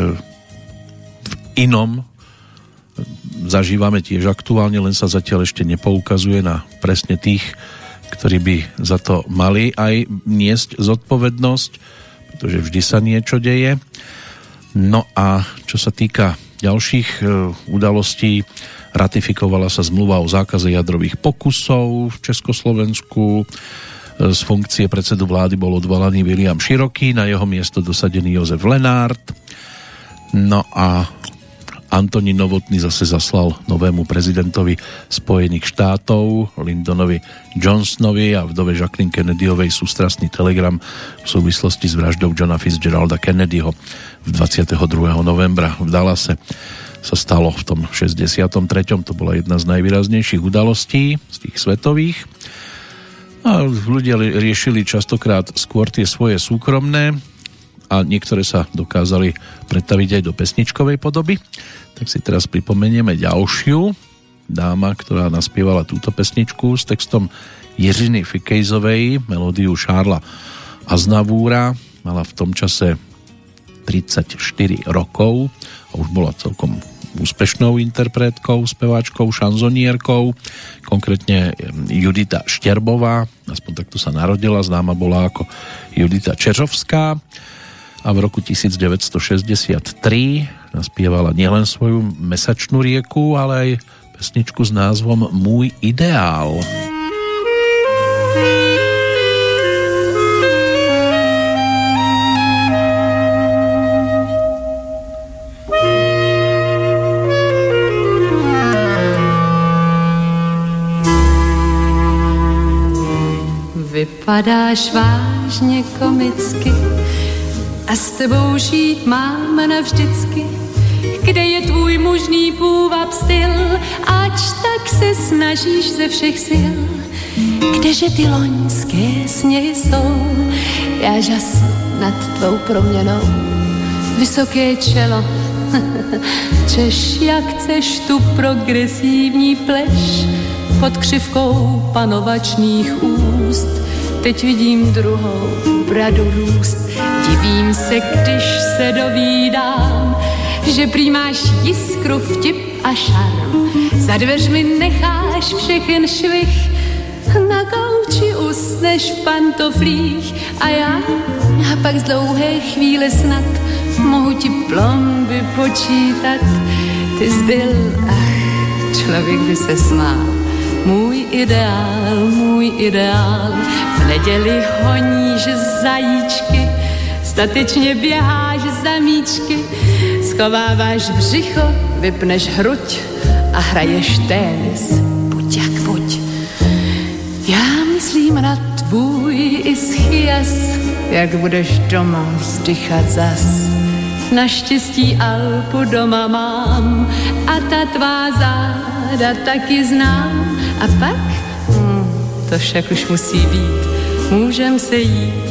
v inom zažívame tiež aktuálne, len sa zatiaľ ešte nepoukazuje na presne tých, ktorí by za to mali aj niesť zodpovednosť, pretože vždy sa niečo deje. No a čo sa týka ďalších e, udalostí ratifikovala sa zmluva o zákaze jadrových pokusov v Československu. E, z funkcie predsedu vlády bol odvolaný William Široký, na jeho miesto dosadený Jozef Lenárt. No a Antoni Novotný zase zaslal novému prezidentovi Spojených štátov Lindonovi Johnsonovi a vdove Jacqueline Kennedyovej sústrastný telegram v súvislosti s vraždou Johna Fitzgeralda Kennedyho v 22. novembra v Dallase sa stalo v tom 63. To bola jedna z najvýraznejších udalostí z tých svetových. A ľudia riešili častokrát skôr tie svoje súkromné a niektoré sa dokázali predstaviť aj do pesničkovej podoby. Tak si teraz pripomenieme ďalšiu dáma, ktorá naspievala túto pesničku s textom Jiřiny Fikejzovej, melódiu Šárla Aznavúra. Mala v tom čase 34 rokov a už bola celkom úspešnou interpretkou, speváčkou, šanzonierkou, konkrétne Judita Šterbová, aspoň takto sa narodila, známa bola ako Judita Čeřovská a v roku 1963 naspievala nielen svoju mesačnú rieku, ale aj pesničku s názvom Môj ideál. Vypadáš vážně komicky a s tebou žít mám navždycky. Kde je tvůj mužný půvab styl, ač tak se snažíš ze všech sil. Kdeže ty loňské sněhy jsou, já žas nad tvou proměnou. Vysoké čelo, Češ, jak chceš tu progresívní pleš pod křivkou panovačných úst. Teď vidím druhou bradu růst Divím se, když se dovídám, že prý máš jiskru, vtip a šarm. Za dveřmi necháš všechen švih, na gauči usneš v pantoflích a já, a pak z dlouhé chvíle snad mohu ti plomby počítat. Ty zbyl, ach, člověk by se smál. Můj ideál, můj ideál, v neděli honíš zajíčky, Statečně běháš za míčky, schováváš břicho, vypneš hruď a hraješ tenis. Buď jak buď. Já myslím na tvůj ischias, jak budeš doma vzdychat zas. Naštěstí Alpu doma mám a ta tvá záda taky znám. A pak, hmm, to však už musí být, můžem se jít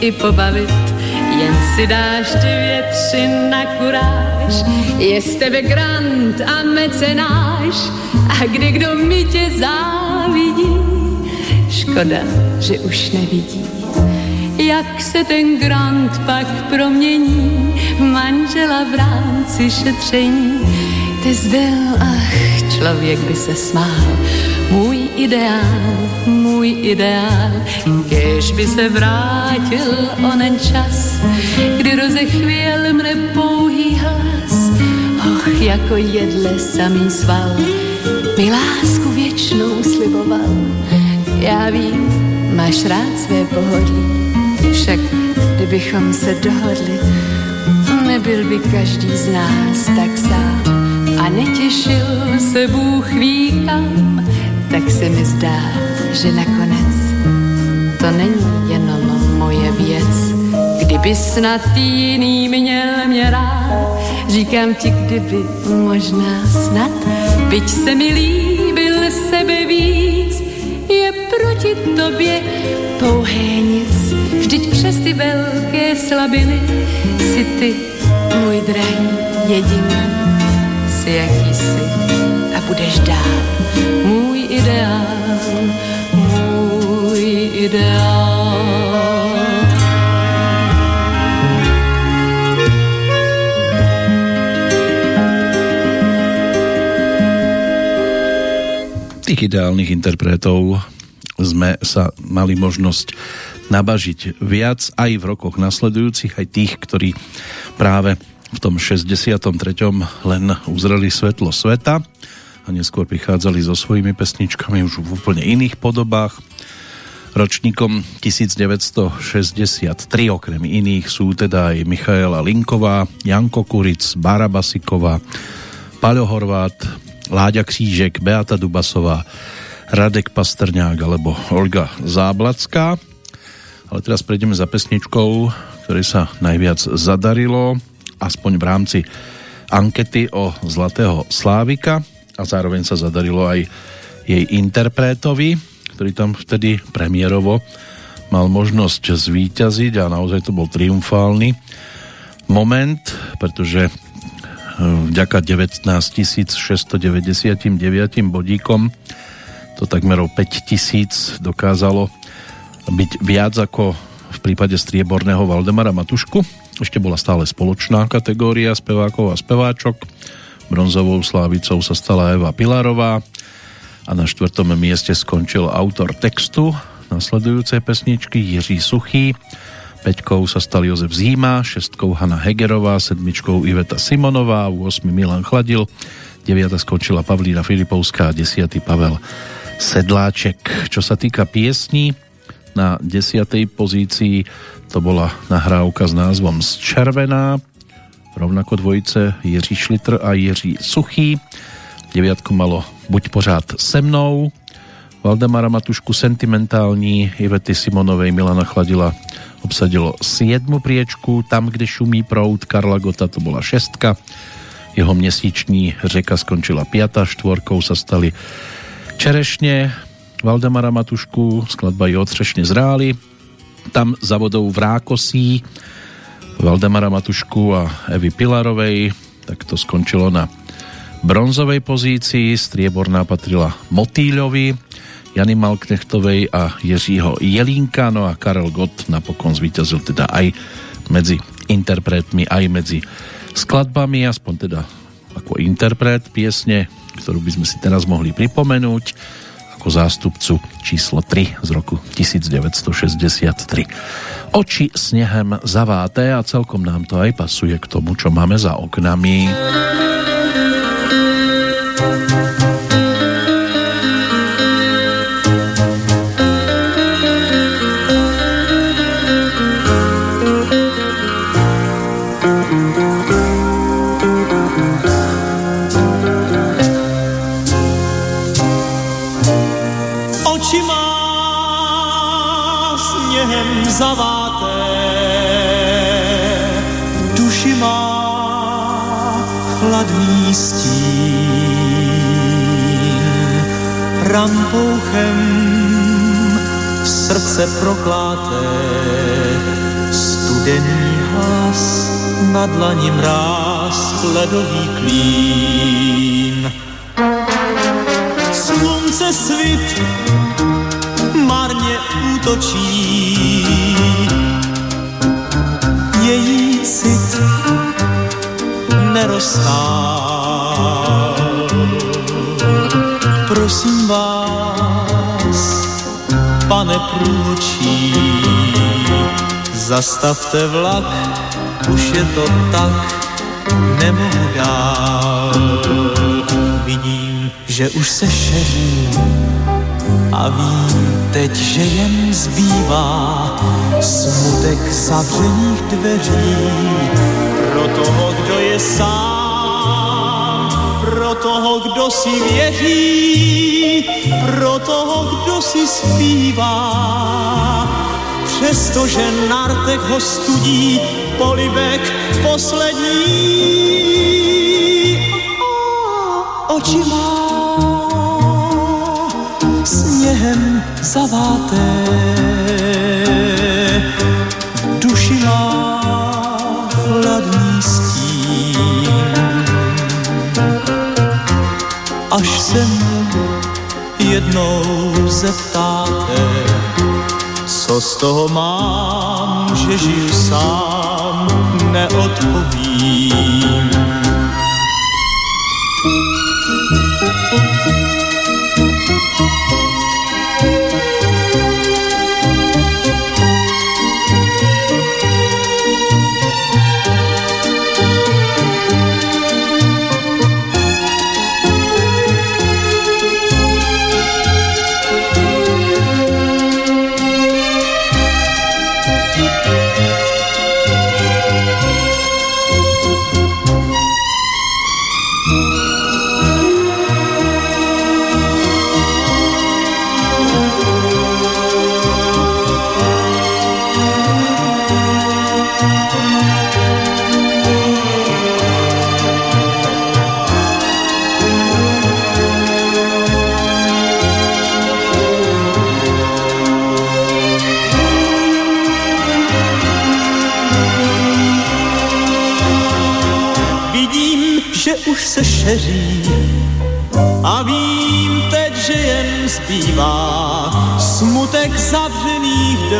i pobavit. Jen si dáš dvě, tři na kuráž, je z tebe grant a mecenáš. A kdy kdo mi tě závidí, škoda, že už nevidí, jak se ten grant pak promění? Manžela v rámci šetření. Ty zbyl, ach, člověk by se smál, můj ideál, můj ideál, kež by se vrátil onen čas, kdy rozechvěl mne pouhý hlas, och, jako jedle samý sval, mi lásku věčnou sliboval. Já vím, máš rád své pohodlí, však kdybychom se dohodli, nebyl by každý z nás tak sám a netěšil se Bůh ví tak se mi zdá, že nakonec to není jenom moje věc. Kdyby snad jiný měl mě rád, říkám ti, kdyby možná snad, byť se mi líbil sebe víc, je proti tobě pouhé nic. Vždyť přes ty velké slabiny si ty, můj drahý, jediný, si jaký jsi a budeš dál můj ideál, můj ideál. Tých ideálnych interpretov sme sa mali možnosť nabažiť viac aj v rokoch nasledujúcich, aj tých, ktorí práve v tom 63. len uzreli svetlo sveta neskôr prichádzali so svojimi pesničkami už v úplne iných podobách. Ročníkom 1963 okrem iných sú teda aj Michaela Linková, Janko Kuric, Bára Basiková, Paľo Horvát, Láďa Křížek, Beata Dubasová, Radek Pastrňák alebo Olga Záblacká. Ale teraz prejdeme za pesničkou, ktorej sa najviac zadarilo, aspoň v rámci ankety o Zlatého Slávika a zároveň sa zadarilo aj jej interpretovi, ktorý tam vtedy premiérovo mal možnosť zvíťaziť a naozaj to bol triumfálny moment, pretože vďaka 19 699 bodíkom to takmer o 5000 dokázalo byť viac ako v prípade strieborného Valdemara Matušku. Ešte bola stále spoločná kategória spevákov a speváčok. Bronzovou slávicou sa stala Eva Pilarová a na štvrtom mieste skončil autor textu nasledujúcej pesničky Jiří Suchý. Peťkou sa stal Jozef Zíma, šestkou Hanna Hegerová, sedmičkou Iveta Simonová, 8 Milan Chladil, 9 skončila Pavlína Filipovská a 10 Pavel Sedláček. Čo sa týka piesní, na 10. pozícii to bola nahrávka s názvom Zčervená, rovnako dvojice Jiří Šlitr a Jiří Suchý. Deviatku malo Buď pořád se mnou, Valdemara Matušku Sentimentální, Ivety Simonovej, Milana Chladila obsadilo 7 priečku, tam, kde šumí prout Karla Gota to bola šestka, jeho měsíční řeka skončila piata, štvorkou sa stali Čerešne, Valdemara Matušku, skladba i otřešne zráli, tam za vodou v Rákosí Valdemara Matušku a Evy Pilarovej, tak to skončilo na bronzovej pozícii, strieborná patrila Motýľovi, Jany Malknechtovej a Jiřího Jelínka, no a Karel Gott napokon zvíťazil teda aj medzi interpretmi, aj medzi skladbami, aspoň teda ako interpret piesne, ktorú by sme si teraz mohli pripomenúť ako zástupcu číslo 3 z roku 1963. Oči snehem zaváté a celkom nám to aj pasuje k tomu, čo máme za oknami. Rampouchem srdce prokláté studený hlas na dlani mráz ledový klín. Slunce svit marně útočí, její cit nerostál. Prosím vás, pane průvočí, zastavte vlak, už je to tak, nemohu dál. Vidím, že už se šeří a vím teď, že jen zbývá smutek zavřených dveří pro toho, kdo je sám, toho, kdo si věří, pro toho, kdo si zpívá přestože na rtech ho studí polibek poslední. Oči má sněhem zaváté, jednou zeptáte, co z toho mám, že žiju sám, neodpovím.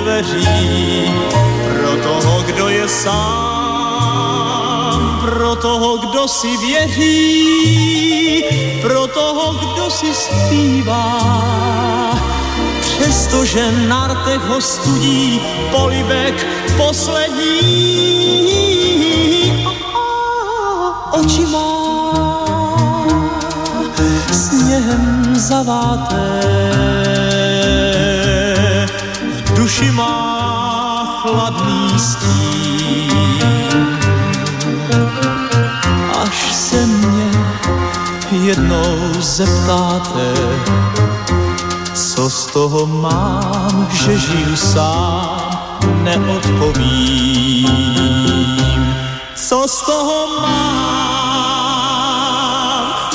Dveří pro toho, kdo je sám, pro toho, kdo si věří, pro toho, kdo si zpívá. Přestože na rtech ho studí polibek poslední, oči má sněhem zaváté. Duši má chladný stín. Až se mě jednou zeptáte, co z toho mám, že žiju sám, neodpovím. Co z toho mám,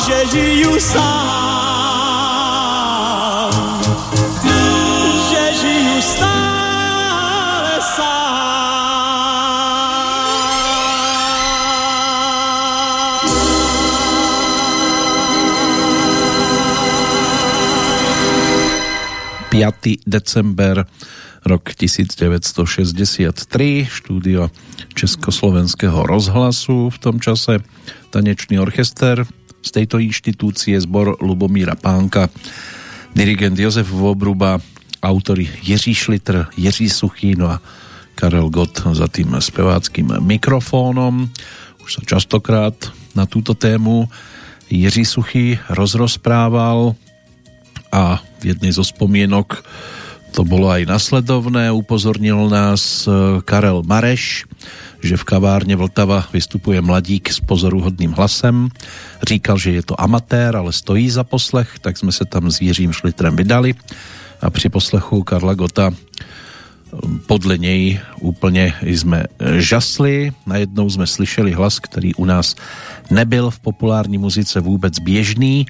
že žiju sám, december rok 1963 štúdio Československého rozhlasu v tom čase. Tanečný orchester z tejto inštitúcie zbor Lubomíra Pánka. Dirigent Jozef Vobruba autory Jiří Šlitr, Jiří Suchý no a Karel Gott za tým speváckým mikrofónom už sa častokrát na túto tému Jiří Suchý rozrozprával a v jednej zo spomienok to bolo aj nasledovné. Upozornil nás e, Karel Mareš, že v kavárne Vltava vystupuje mladík s pozoruhodným hlasem. Říkal, že je to amatér, ale stojí za poslech, tak jsme se tam s Jiřím Šlitrem vydali a při poslechu Karla Gota podle něj úplně jsme žasli. Najednou jsme slyšeli hlas, který u nás nebyl v populární muzice vůbec běžný.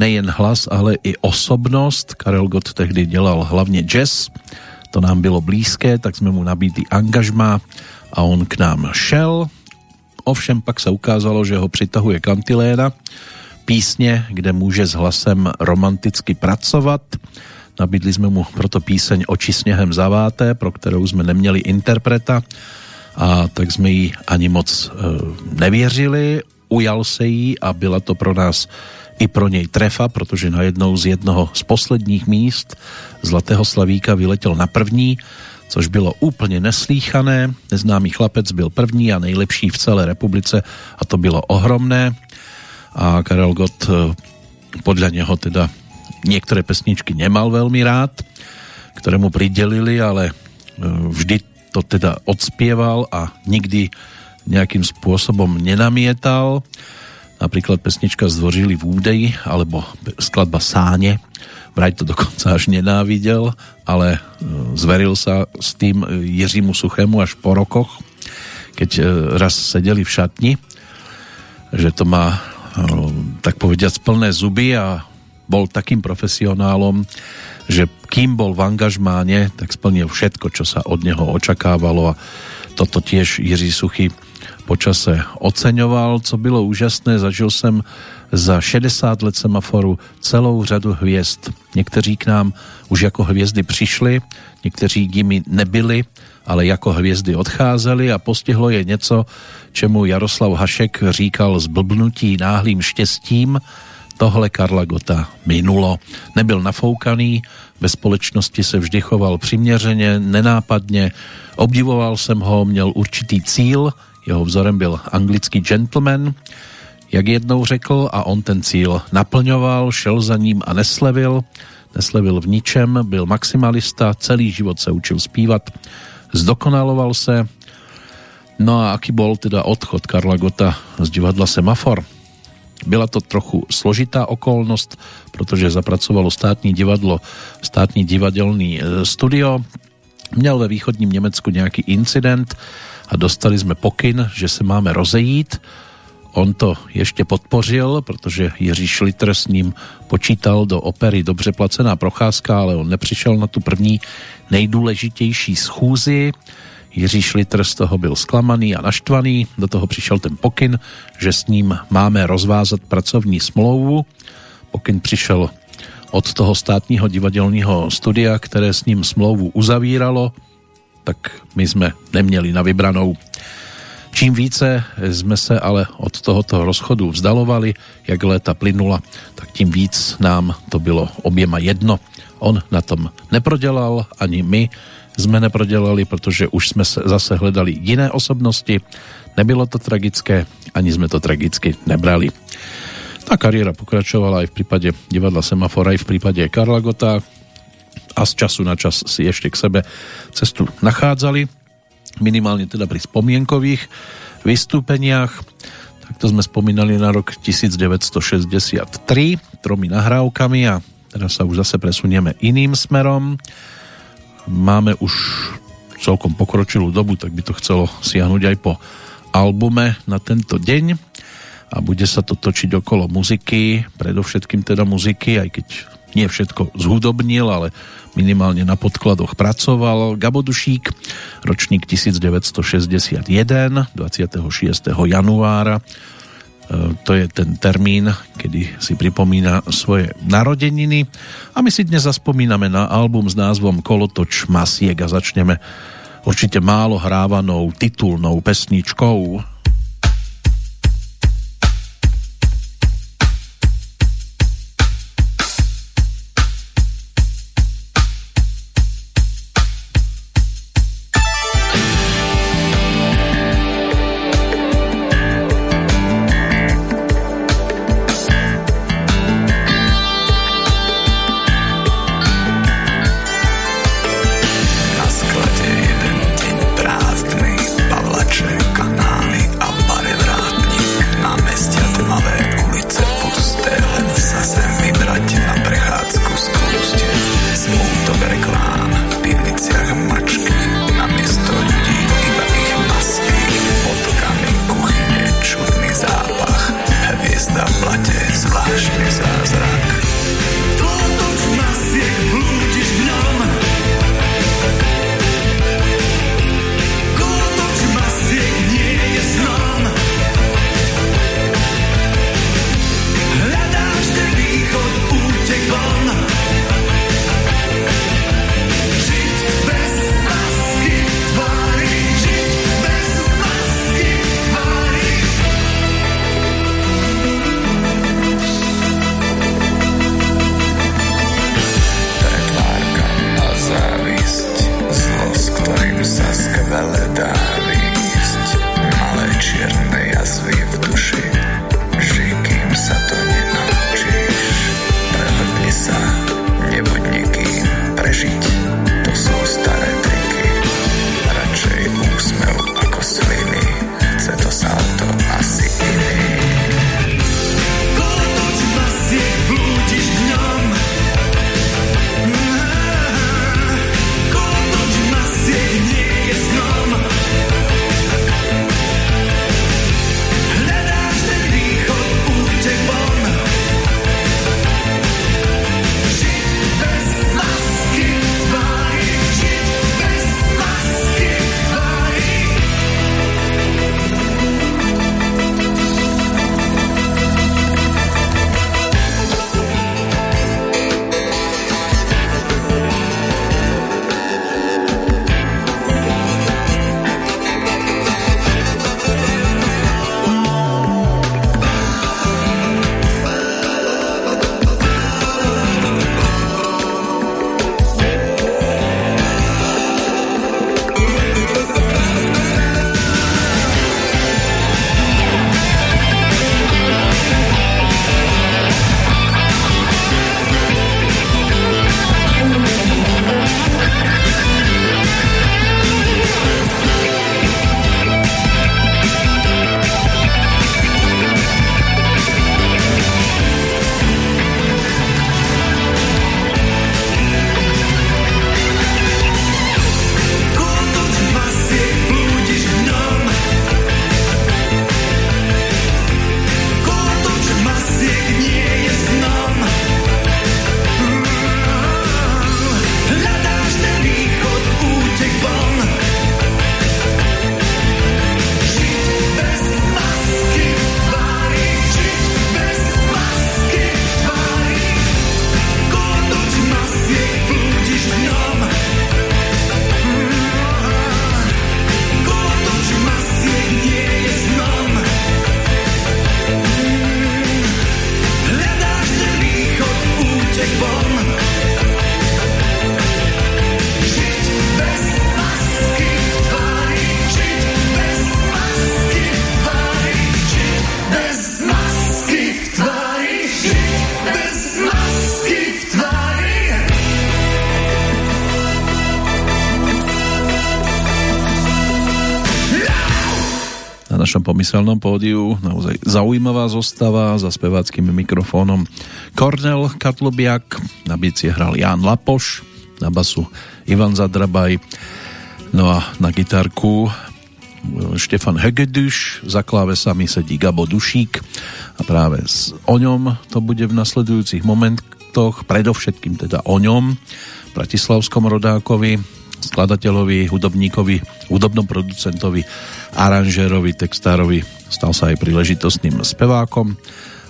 Nejen hlas, ale i osobnost. Karel Gott tehdy dělal hlavně jazz. To nám bylo blízké, tak jsme mu nabídli angažma a on k nám šel. Ovšem pak sa ukázalo, že ho přitahuje kantiléna, písně, kde může s hlasem romanticky pracovat. Nabídli jsme mu proto píseň Oči sněhem zaváté, pro kterou jsme neměli interpreta a tak jsme ji ani moc e, nevěřili. Ujal se jí a byla to pro nás i pro něj trefa, protože najednou z jednoho z posledních míst Zlatého Slavíka vyletěl na první, což bylo úplně neslíchané. Neznámý chlapec byl první a nejlepší v celé republice a to bylo ohromné. A Karel Gott eh, podľa neho teda niektoré pesničky nemal veľmi rád, ktoré mu pridelili, ale eh, vždy to teda odspieval a nikdy nejakým spôsobom nenamietal. Napríklad pesnička Zdvořili v údeji alebo skladba Sáne vraj to dokonca až nenávidel ale e, zveril sa s tým Jiřímu Suchému až po rokoch keď e, raz sedeli v šatni že to má e, tak povediať plné zuby a bol takým profesionálom, že kým bol v angažmáne, tak splnil všetko, čo sa od neho očakávalo a toto tiež Jiří Suchy počase oceňoval. Co bylo úžasné, zažil jsem za 60 let semaforu celou řadu hvězd. Někteří k nám už jako hvězdy přišli, někteří jimi nebyli, ale jako hvězdy odcházeli a postihlo je něco, čemu Jaroslav Hašek říkal zblbnutí náhlým štěstím. Tohle Karla Gota minulo. Nebyl nafoukaný, ve společnosti se vždy choval přiměřeně, nenápadně, obdivoval jsem ho, měl určitý cíl, jeho vzorem byl anglický gentleman, jak jednou řekl, a on ten cíl naplňoval, šel za ním a neslevil. Neslevil v ničem, byl maximalista, celý život se učil zpívat, zdokonaloval se. No a aký bol teda odchod Karla Gota z divadla Semafor? Byla to trochu složitá okolnost, protože zapracovalo státní divadlo, státní divadelný e, studio. Měl ve východním Německu nějaký incident, a dostali jsme pokyn, že se máme rozejít. On to ještě podpořil, protože Jiří Šlitr s ním počítal do opery Dobře placená procházka, ale on nepřišel na tu první nejdůležitější schůzi. Jiří Šlitr z toho byl zklamaný a naštvaný, do toho přišel ten pokyn, že s ním máme rozvázat pracovní smlouvu. Pokyn přišel od toho státního divadelního studia, které s ním smlouvu uzavíralo tak my sme neměli na vybranou. Čím více jsme se ale od tohoto rozchodu vzdalovali, jak léta plynula, tak tím víc nám to bylo oběma jedno. On na tom neprodělal, ani my jsme neprodělali, protože už jsme se zase hledali jiné osobnosti. Nebylo to tragické, ani jsme to tragicky nebrali. Ta kariéra pokračovala aj v prípade divadla Semafor, aj v prípade Karla Gota, a z času na čas si ešte k sebe cestu nachádzali, minimálne teda pri spomienkových vystúpeniach. Takto sme spomínali na rok 1963 tromi nahrávkami a teraz sa už zase presunieme iným smerom. Máme už celkom pokročilú dobu, tak by to chcelo siahnuť aj po albume na tento deň a bude sa to točiť okolo muziky, predovšetkým teda muziky, aj keď nie všetko zhudobnil, ale minimálne na podkladoch pracoval. Gabo Dušík, ročník 1961, 26. januára. E, to je ten termín, kedy si pripomína svoje narodeniny. A my si dnes zaspomíname na album s názvom Kolotoč Masiek a začneme určite málo hrávanou titulnou pesničkou. Pomyselnom pódiu naozaj zaujímavá zostava za speváckým mikrofónom. Kornel Katlobiak, na bicie hral Jan Lapoš, na basu Ivan Zadrabaj, no a na gitarku Štefan Hegeduš, za klávesami sedí Gabo Dušík a práve o ňom to bude v nasledujúcich momentoch, predovšetkým teda o ňom, bratislavskom rodákovi, skladateľovi, hudobníkovi, hudobnom producentovi aranžérovi, textárovi, stal sa aj príležitostným spevákom,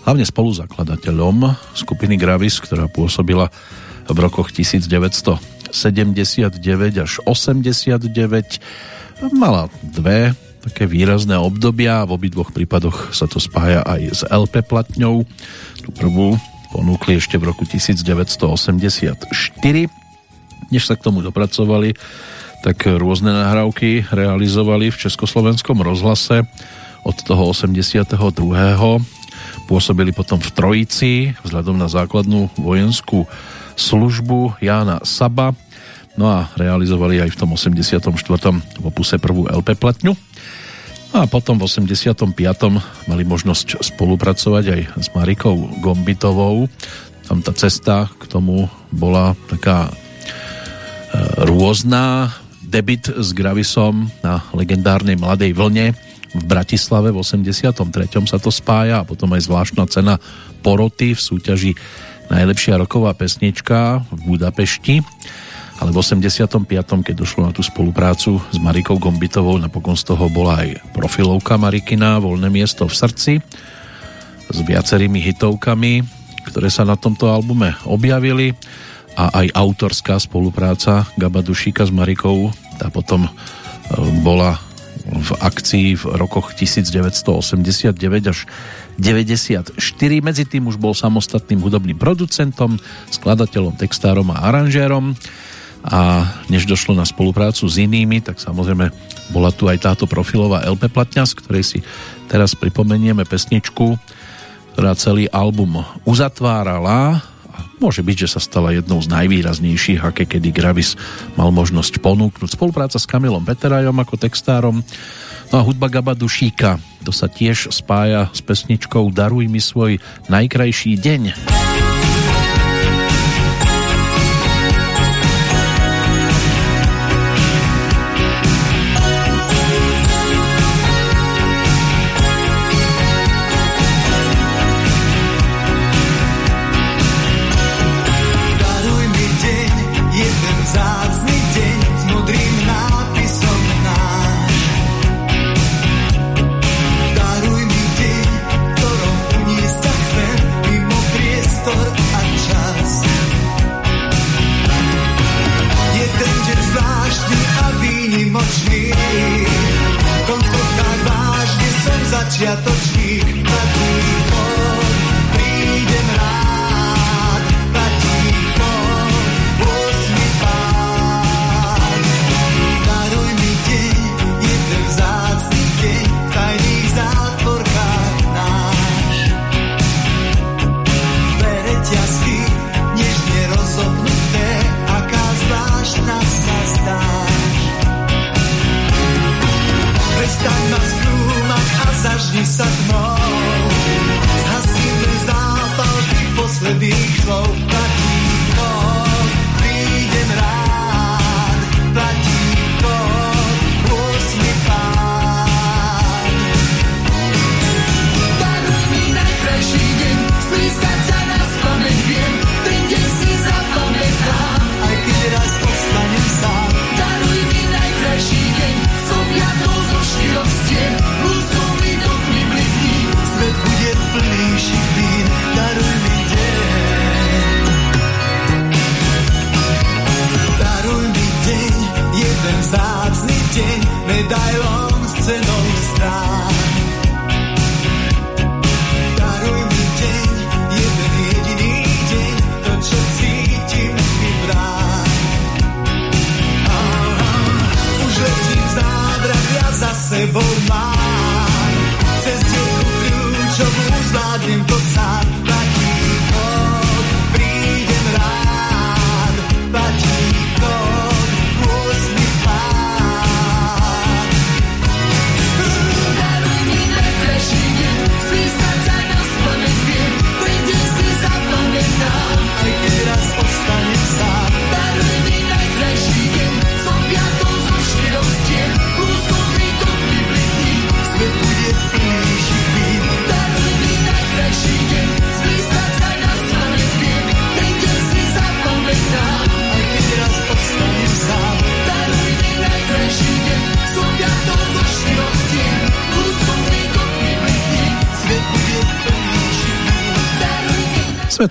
hlavne spoluzakladateľom skupiny Gravis, ktorá pôsobila v rokoch 1979 až 89. Mala dve také výrazné obdobia, v obidvoch prípadoch sa to spája aj s LP platňou. Tú prvú ponúkli ešte v roku 1984. Než sa k tomu dopracovali, tak rôzne nahrávky realizovali v Československom rozhlase od toho 82. Pôsobili potom v Trojici vzhľadom na základnú vojenskú službu Jána Saba no a realizovali aj v tom 84. v opuse prvú LP platňu. A potom v 85. mali možnosť spolupracovať aj s Marikou Gombitovou. Tam tá cesta k tomu bola taká e, rôzna debit s Gravisom na legendárnej Mladej vlne v Bratislave v 83. sa to spája a potom aj zvláštna cena poroty v súťaži najlepšia roková pesnička v Budapešti ale v 85. keď došlo na tú spoluprácu s Marikou Gombitovou napokon z toho bola aj profilovka Marikina Voľné miesto v srdci s viacerými hitovkami ktoré sa na tomto albume objavili a aj autorská spolupráca Gaba Dušíka s Marikou tá potom e, bola v akcii v rokoch 1989 až 94. Medzi tým už bol samostatným hudobným producentom, skladateľom, textárom a aranžérom a než došlo na spoluprácu s inými, tak samozrejme bola tu aj táto profilová LP platňa, z ktorej si teraz pripomenieme pesničku, ktorá celý album uzatvárala Môže byť, že sa stala jednou z najvýraznejších, aké kedy Gravis mal možnosť ponúknuť. Spolupráca s Kamilom Peterajom ako textárom, no a hudba Gaba Dušíka, to sa tiež spája s pesničkou Daruj mi svoj najkrajší deň.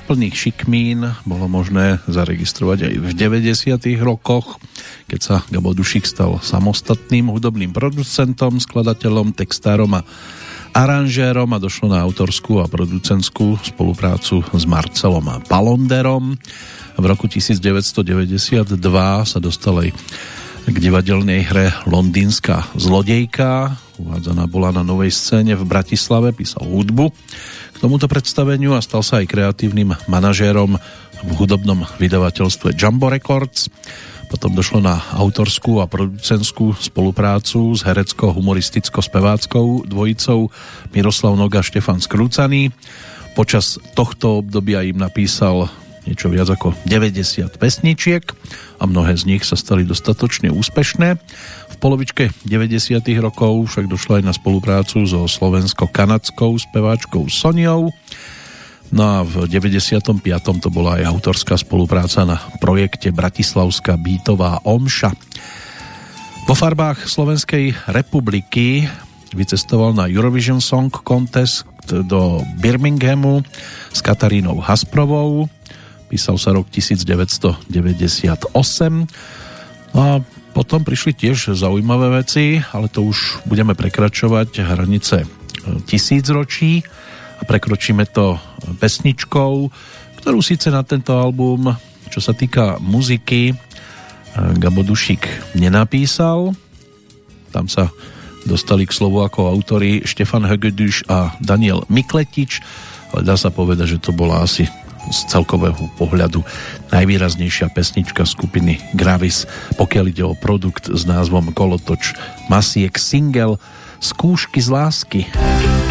Plných šikmín bolo možné zaregistrovať aj v 90. rokoch, keď sa Gabo Dušik stal samostatným hudobným producentom, skladateľom, textárom a aranžérom a došlo na autorskú a producentskú spoluprácu s Marcelom Palonderom. V roku 1992 sa dostal aj k divadelnej hre Londýnska zlodejka. Uvádzaná bola na novej scéne v Bratislave, písal hudbu k tomuto predstaveniu a stal sa aj kreatívnym manažérom v hudobnom vydavateľstve Jumbo Records. Potom došlo na autorskú a producentskú spoluprácu s herecko-humoristicko-speváckou dvojicou Miroslav Noga Štefan Skrúcaný. Počas tohto obdobia im napísal niečo viac ako 90 pesničiek a mnohé z nich sa stali dostatočne úspešné. V polovičke 90 rokov však došlo aj na spoluprácu so slovensko-kanadskou speváčkou Soniou No a v 95. to bola aj autorská spolupráca na projekte Bratislavská býtová omša. Vo farbách Slovenskej republiky vycestoval na Eurovision Song Contest do Birminghamu s Katarínou Hasprovou. Písal sa rok 1998. No a potom prišli tiež zaujímavé veci, ale to už budeme prekračovať hranice tisícročí a prekročíme to pesničkou, ktorú síce na tento album, čo sa týka muziky, Gabo Dušik nenapísal. Tam sa dostali k slovu ako autory Štefan Högeduš a Daniel Mikletič, ale dá sa povedať, že to bola asi z celkového pohľadu najvýraznejšia pesnička skupiny Gravis, pokiaľ ide o produkt s názvom Kolotoč Masiek single Skúšky z lásky. Hasbrovou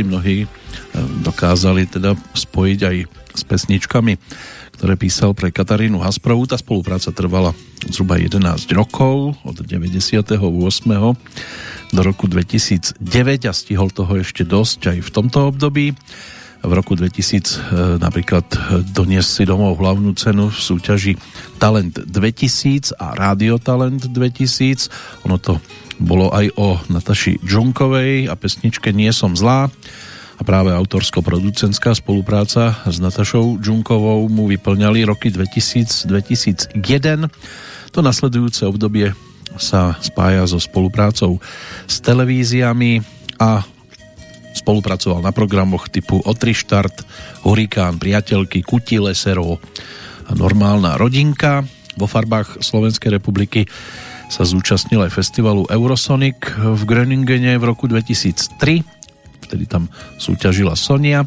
si mnohí e, dokázali teda spojiť aj s pesničkami, ktoré písal pre Katarínu Hasbrovú. Tá spolupráca trvala zhruba 11 rokov, od 98. do roku 2009 a stihol toho ešte dosť aj v tomto období. V roku 2000 e, napríklad donies si domov hlavnú cenu v súťaži Talent 2000 a Radio Talent 2000. Ono to bolo aj o Nataši Džunkovej a pesničke Nie som zlá a práve autorsko-producentská spolupráca s Natašou Džunkovou mu vyplňali roky 2000-2001. To nasledujúce obdobie sa spája so spoluprácou s televíziami a Spolupracoval na programoch typu Otri Hurikán, Priateľky, Kuti, Lesero a Normálna rodinka. Vo farbách Slovenskej republiky sa zúčastnil aj festivalu Eurosonic v Gröningene v roku 2003, vtedy tam súťažila Sonia.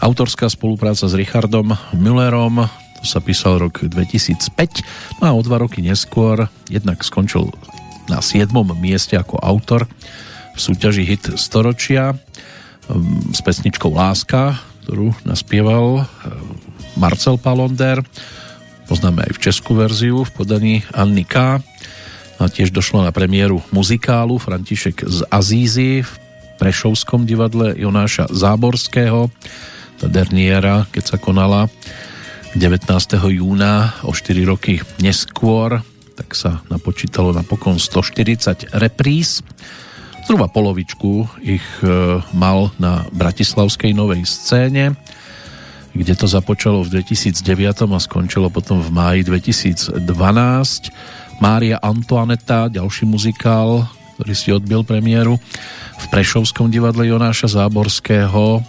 Autorská spolupráca s Richardom Müllerom, to sa písal rok 2005, no a o dva roky neskôr jednak skončil na 7. mieste ako autor v súťaži Hit storočia um, s pesničkou Láska, ktorú naspieval uh, Marcel Palonder. Poznáme aj v českú verziu v podaní Anny K. A tiež došlo na premiéru muzikálu František z Azízy v Prešovskom divadle Jonáša Záborského. Tá derniéra, keď sa konala 19. júna o 4 roky neskôr, tak sa napočítalo napokon 140 repríz Zhruba polovičku ich e, mal na Bratislavskej novej scéne, kde to započalo v 2009 a skončilo potom v máji 2012. Mária Antoaneta, ďalší muzikál, ktorý si odbil premiéru v Prešovskom divadle Jonáša Záborského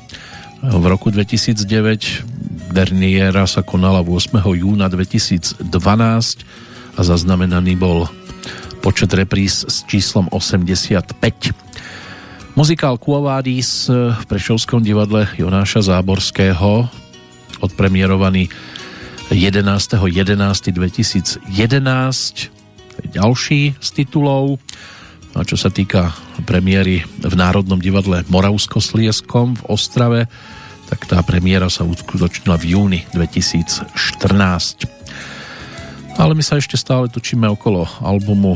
v roku 2009. Derniera sa konala 8. júna 2012 a zaznamenaný bol počet repríz s číslom 85. Muzikál Kuovádis v Prešovskom divadle Jonáša Záborského odpremierovaný 11.11.2011 ďalší z titulov a čo sa týka premiéry v Národnom divadle Moravsko-Slieskom v Ostrave tak tá premiéra sa uskutočnila v júni 2014 ale my sa ešte stále točíme okolo albumu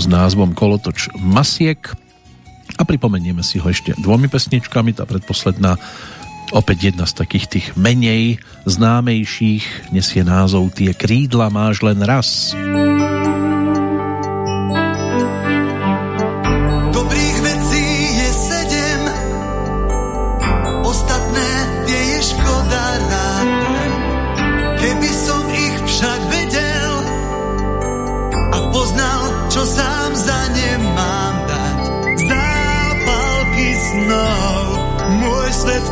s názvom Kolotoč Masiek a pripomenieme si ho ešte dvomi pesničkami, tá predposledná opäť jedna z takých tých menej známejších nesie názov Tie krídla máš len raz. mnohí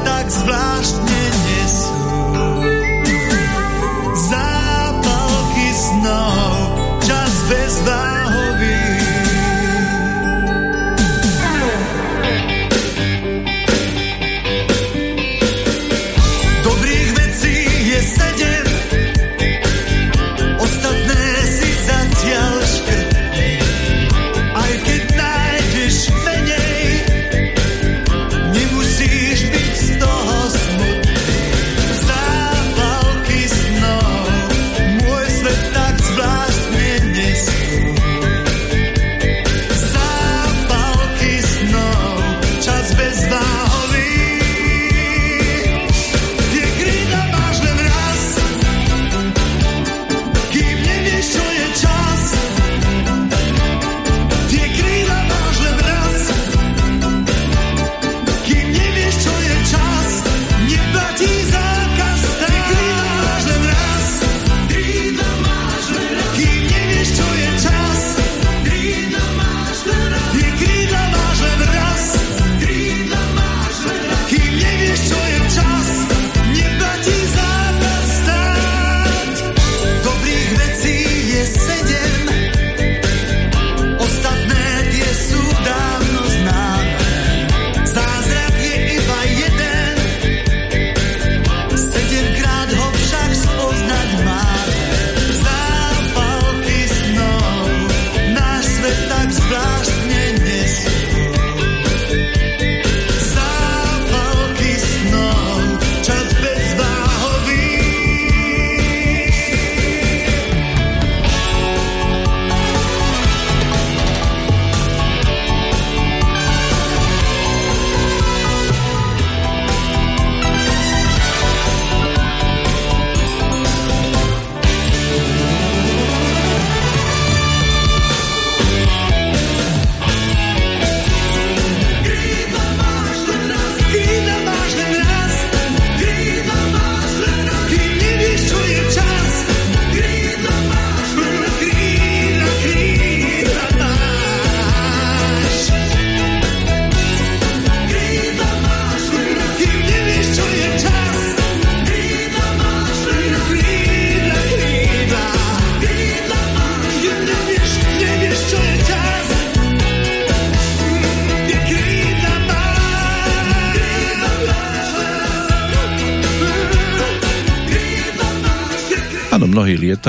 tak zvláštne.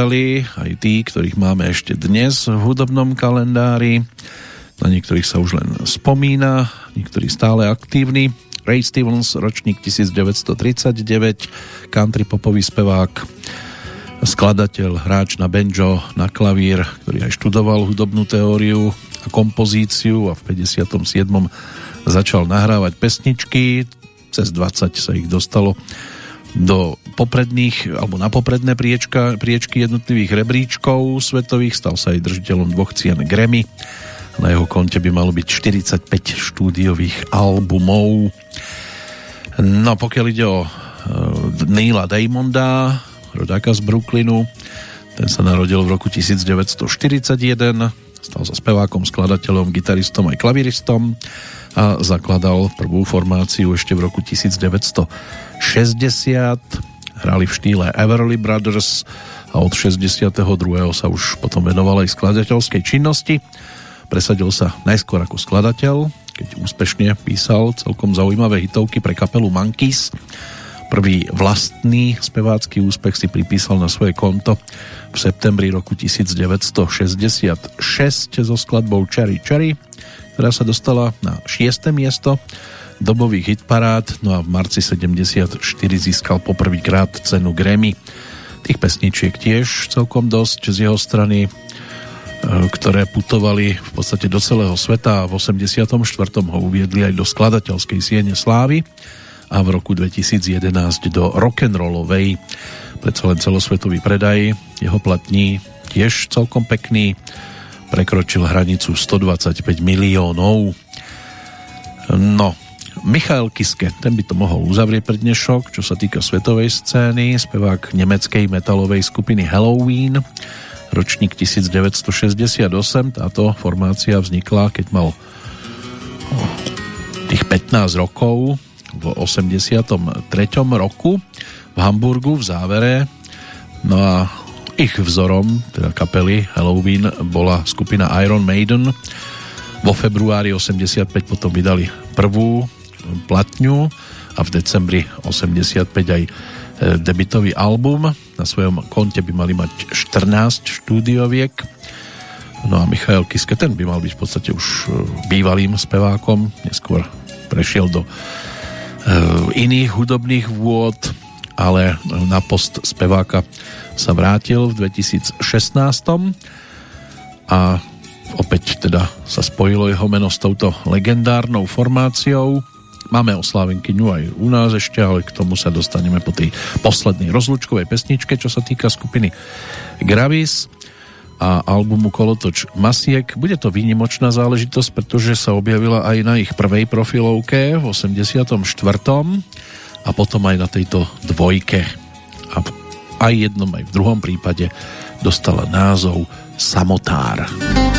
Lietali, aj tí, ktorých máme ešte dnes v hudobnom kalendári. Na niektorých sa už len spomína, niektorí stále aktívni. Ray Stevens, ročník 1939, country popový spevák, skladateľ, hráč na banjo, na klavír, ktorý aj študoval hudobnú teóriu a kompozíciu a v 57. začal nahrávať pesničky, cez 20 sa ich dostalo do popredných, alebo na popredné priečka, priečky jednotlivých rebríčkov svetových, stal sa aj držiteľom dvoch cien Grammy. Na jeho konte by malo byť 45 štúdiových albumov. No pokiaľ ide o uh, Neila Daymonda, rodáka z Brooklynu, ten sa narodil v roku 1941, stal sa spevákom, skladateľom, gitaristom aj klaviristom a zakladal prvú formáciu ešte v roku 1960 hrali v štýle Everly Brothers a od 62. sa už potom venoval aj skladateľskej činnosti. Presadil sa najskôr ako skladateľ, keď úspešne písal celkom zaujímavé hitovky pre kapelu Monkeys. Prvý vlastný spevácky úspech si pripísal na svoje konto v septembri roku 1966 so skladbou Cherry Cherry, ktorá sa dostala na 6. miesto dobových hitparád, no a v marci 74 získal poprvýkrát cenu Grammy. Tých pesničiek tiež celkom dosť z jeho strany, e, ktoré putovali v podstate do celého sveta a v 84. ho uviedli aj do skladateľskej siene slávy a v roku 2011 do rock'n'rollovej. Predsa len celosvetový predaj jeho platní tiež celkom pekný prekročil hranicu 125 miliónov. No Michael Kiske, ten by to mohol uzavrieť pre dnešok, čo sa týka svetovej scény, spevák nemeckej metalovej skupiny Halloween, ročník 1968, táto formácia vznikla, keď mal tých 15 rokov v 83. roku v Hamburgu v závere no a ich vzorom, teda kapely Halloween, bola skupina Iron Maiden. Vo februári 85 potom vydali prvú platňu a v decembri 85 aj e, debitový album. Na svojom konte by mali mať 14 štúdioviek. No a Michael Kiske, ten by mal byť v podstate už e, bývalým spevákom, neskôr prešiel do iných hudobných vôd, ale na post speváka sa vrátil v 2016 a opäť teda sa spojilo jeho meno s touto legendárnou formáciou. Máme oslávenkyňu aj u nás ešte, ale k tomu sa dostaneme po tej poslednej rozlučkovej pesničke, čo sa týka skupiny Gravis a albumu Kolotoč Masiek. Bude to výnimočná záležitosť, pretože sa objavila aj na ich prvej profilovke v 84. a potom aj na tejto dvojke. A aj jednom, aj v druhom prípade dostala názov Samotár. Samotár.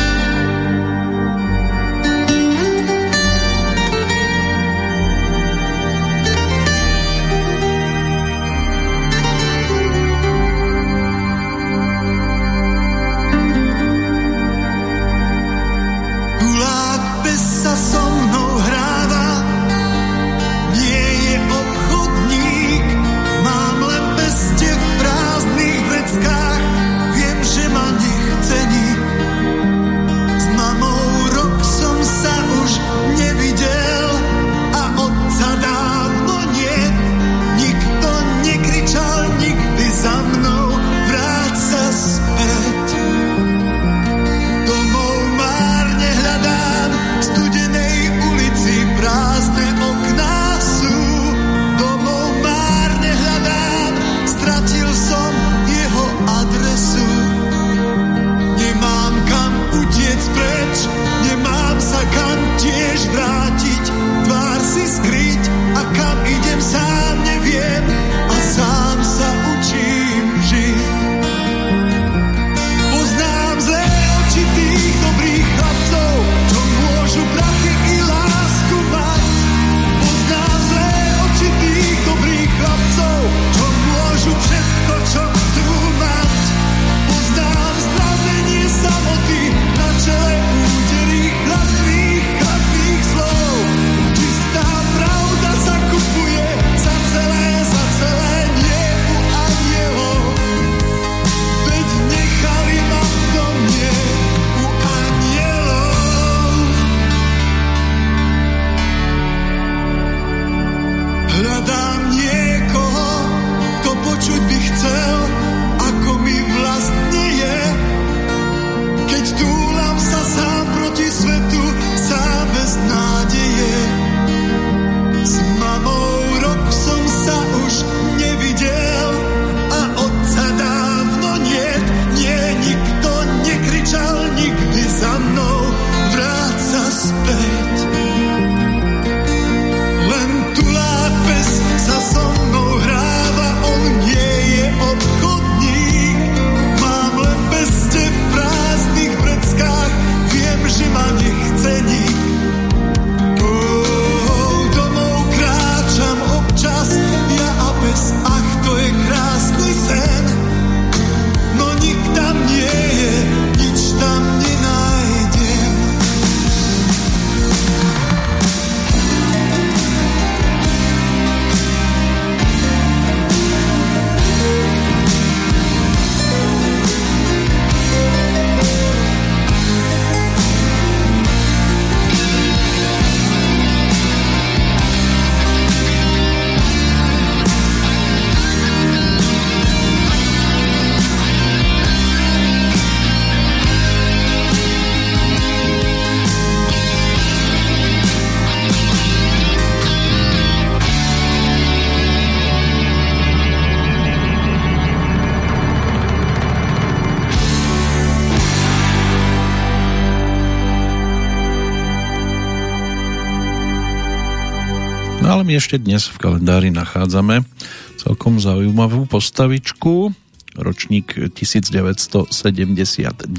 My ešte dnes v kalendári nachádzame celkom zaujímavú postavičku, ročník 1979,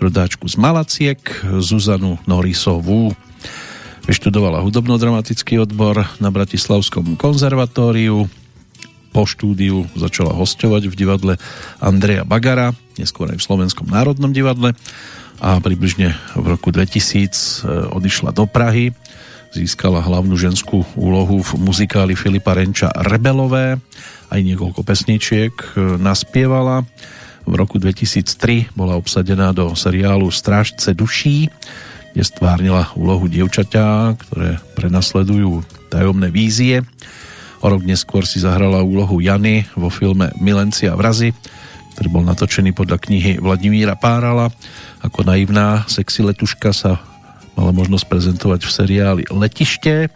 rodáčku z Malaciek, Zuzanu Norisovú. Vyštudovala hudobno-dramatický odbor na Bratislavskom konzervatóriu, po štúdiu začala hostovať v divadle Andreja Bagara, neskôr aj v Slovenskom národnom divadle. A približne v roku 2000 e, odišla do Prahy získala hlavnú ženskú úlohu v muzikáli Filipa Renča Rebelové, aj niekoľko pesničiek e, naspievala. V roku 2003 bola obsadená do seriálu Strážce duší, kde stvárnila úlohu dievčaťa, ktoré prenasledujú tajomné vízie. O rok neskôr si zahrala úlohu Jany vo filme a vrazy, ktorý bol natočený podľa knihy Vladimíra Párala. Ako naivná sexy letuška sa mala možnosť prezentovať v seriáli Letište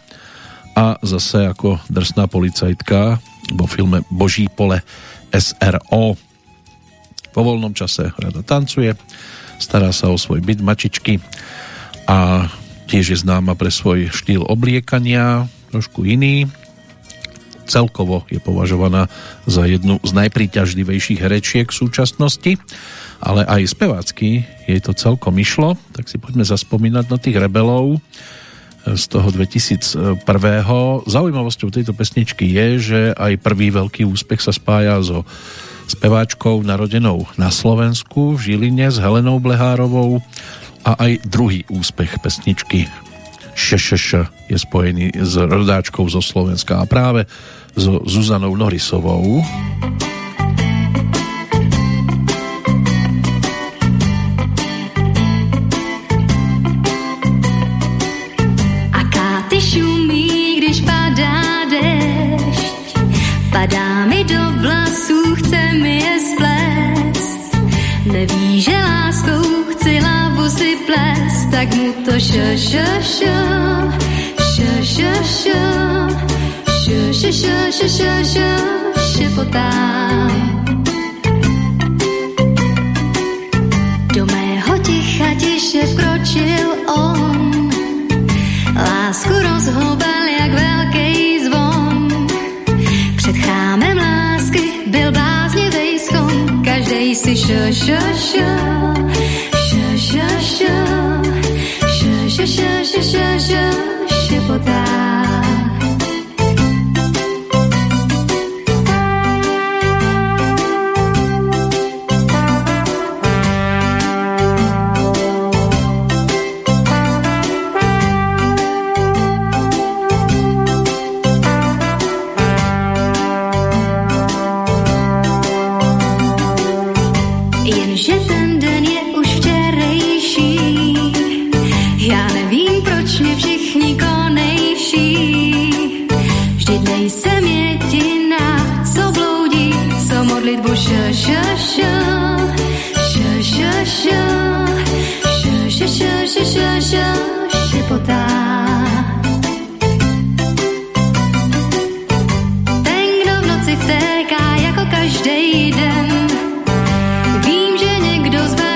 a zase ako drsná policajtka vo filme Boží pole SRO. Po voľnom čase rada tancuje, stará sa o svoj byt mačičky a tiež je známa pre svoj štýl obliekania, trošku iný. Celkovo je považovaná za jednu z najpríťažlivejších herečiek v súčasnosti ale aj spevácky jej to celkom išlo, tak si poďme zaspomínať na tých rebelov z toho 2001. Zaujímavosťou tejto pesničky je, že aj prvý veľký úspech sa spája so speváčkou narodenou na Slovensku v Žiline s Helenou Blehárovou a aj druhý úspech pesničky Šešeš je spojený s rodáčkou zo Slovenska a práve so Zuzanou Norisovou. Šepotá. Do mého ticha tiše vkročil on, lásku rozhoubal jak veľký zvon. Před chrámem lásky byl bláznivej skon, každej si šo, šo, šo, 是是是是是是不在 Šoš, šíšio šepotá ten, kdo v noci vtéká jako každý den. Vím, že někdo zbár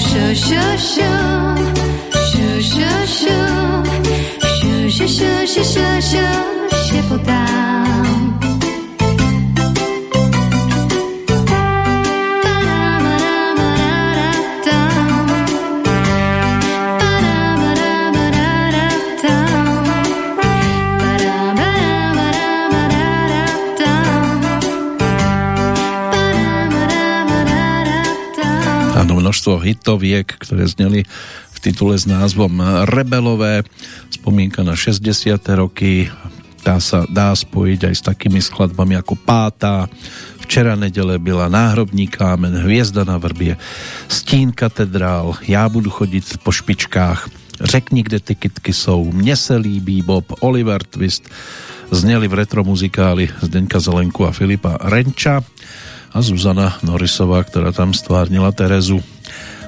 咻咻咻咻咻咻是不大。show, show, show, show, show, show, show, show šepotám. množstvo hitoviek, ktoré zneli v titule s názvom Rebelové. Spomienka na 60. roky tá sa dá spojiť aj s takými skladbami ako Pátá, Včera nedele byla Náhrobní kámen, Hviezda na vrbie, Stín katedrál, Já budu chodit po špičkách, Řekni, kde ty kitky jsou, Mne se líbí Bob, Oliver Twist, zneli v retromuzikáli Zdeňka Zelenku a Filipa Renča a Zuzana Norisová, ktorá tam stvárnila Terezu.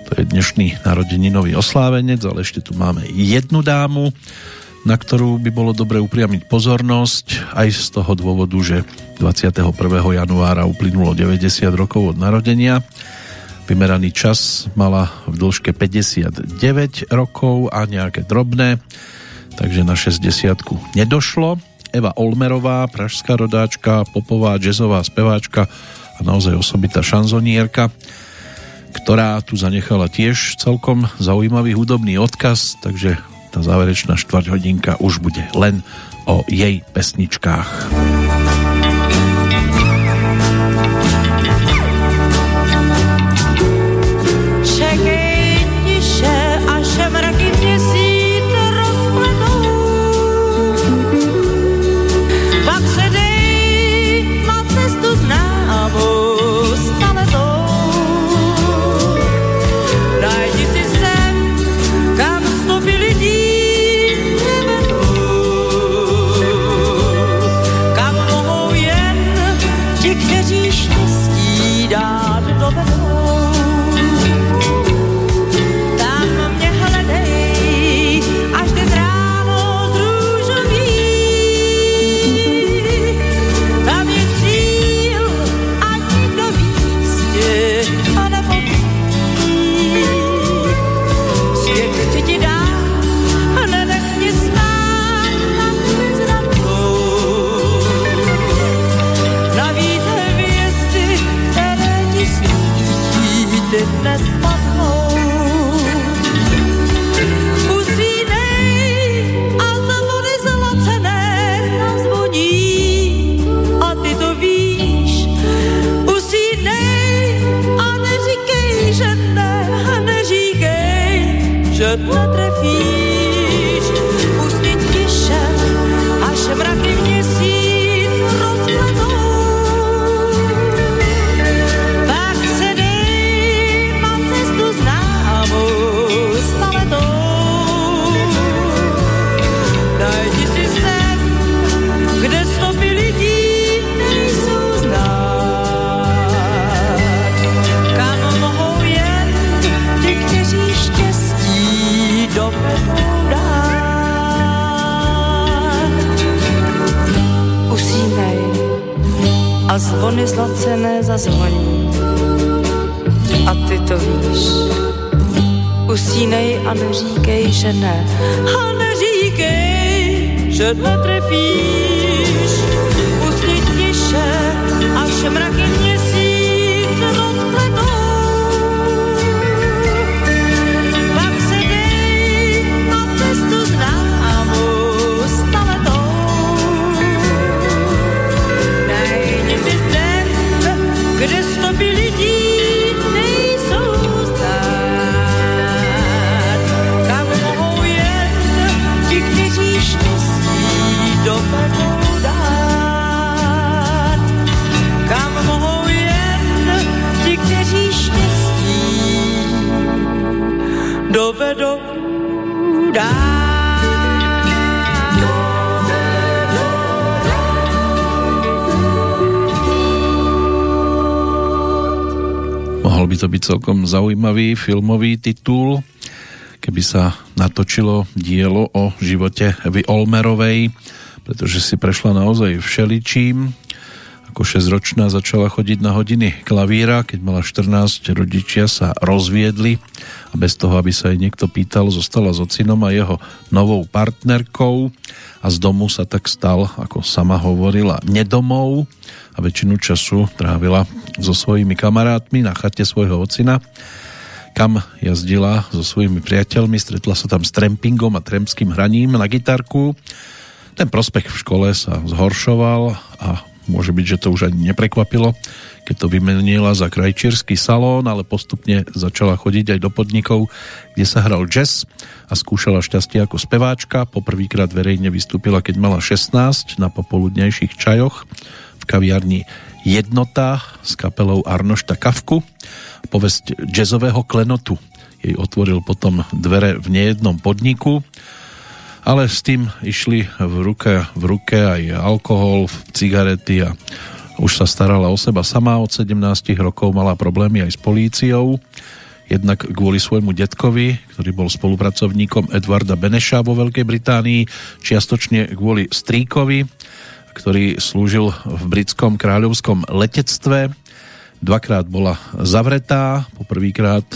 To je dnešný narodeninový oslávenec, ale ešte tu máme jednu dámu, na ktorú by bolo dobre upriamiť pozornosť, aj z toho dôvodu, že 21. januára uplynulo 90 rokov od narodenia. Vymeraný čas mala v dĺžke 59 rokov a nejaké drobné, takže na 60 nedošlo. Eva Olmerová, pražská rodáčka, popová, jazzová speváčka a naozaj osobitá šanzonierka ktorá tu zanechala tiež celkom zaujímavý hudobný odkaz, takže tá záverečná štvrť hodinka už bude len o jej pesničkách. Zvony zlacené zazvoní. A ty to víš. Usínej a neříkej, že ne. A neříkej, že netrefíš. Usni tiše, až mraky měsíc to byť celkom zaujímavý filmový titul, keby sa natočilo dielo o živote Evy Olmerovej, pretože si prešla naozaj všeličím, ako 6-ročná začala chodiť na hodiny klavíra, keď mala 14, rodičia sa rozviedli a bez toho, aby sa jej niekto pýtal, zostala s ocinom a jeho novou partnerkou a z domu sa tak stal, ako sama hovorila, nedomov a väčšinu času trávila so svojimi kamarátmi na chate svojho ocina kam jazdila so svojimi priateľmi, stretla sa tam s trampingom a trampským hraním na gitarku. Ten prospech v škole sa zhoršoval a Môže byť, že to už ani neprekvapilo, keď to vymenila za krajčírsky salón, ale postupne začala chodiť aj do podnikov, kde sa hral jazz a skúšala šťastie ako speváčka. Poprvýkrát verejne vystúpila, keď mala 16 na popoludnejších čajoch v kaviarni Jednota s kapelou Arnošta Kavku. Povesť jazzového klenotu jej otvoril potom dvere v nejednom podniku ale s tým išli v ruke, v ruke aj alkohol, cigarety a už sa starala o seba sama. Od 17 rokov mala problémy aj s políciou, jednak kvôli svojmu detkovi, ktorý bol spolupracovníkom Edvarda Beneša vo Veľkej Británii, čiastočne kvôli stríkovi, ktorý slúžil v britskom kráľovskom letectve. Dvakrát bola zavretá, poprvýkrát,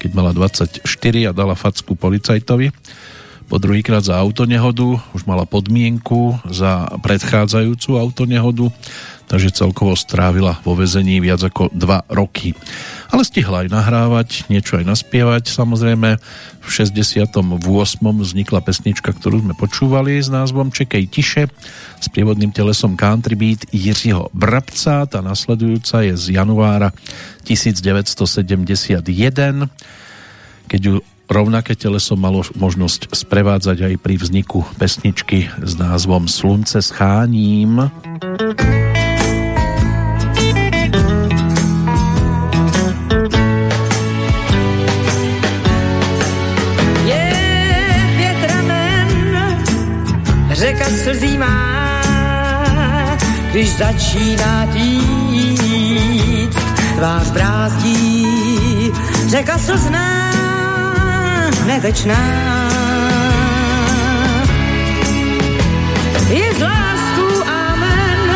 keď mala 24 a dala facku policajtovi po druhýkrát za autonehodu, už mala podmienku za predchádzajúcu autonehodu, takže celkovo strávila vo vezení viac ako 2 roky. Ale stihla aj nahrávať, niečo aj naspievať. Samozrejme, v 68. vznikla pesnička, ktorú sme počúvali s názvom Čekej tiše s prievodným telesom Country Beat Jiřího Brabca. Tá nasledujúca je z januára 1971 keď ju Rovnaké teleso malo možnosť sprevádzať aj pri vzniku pesničky s názvom Slunce s cháním. Řeka slzí má, když začíná týct, tvář brázdí, řeka slzná, nevečná. Je z lásku amen,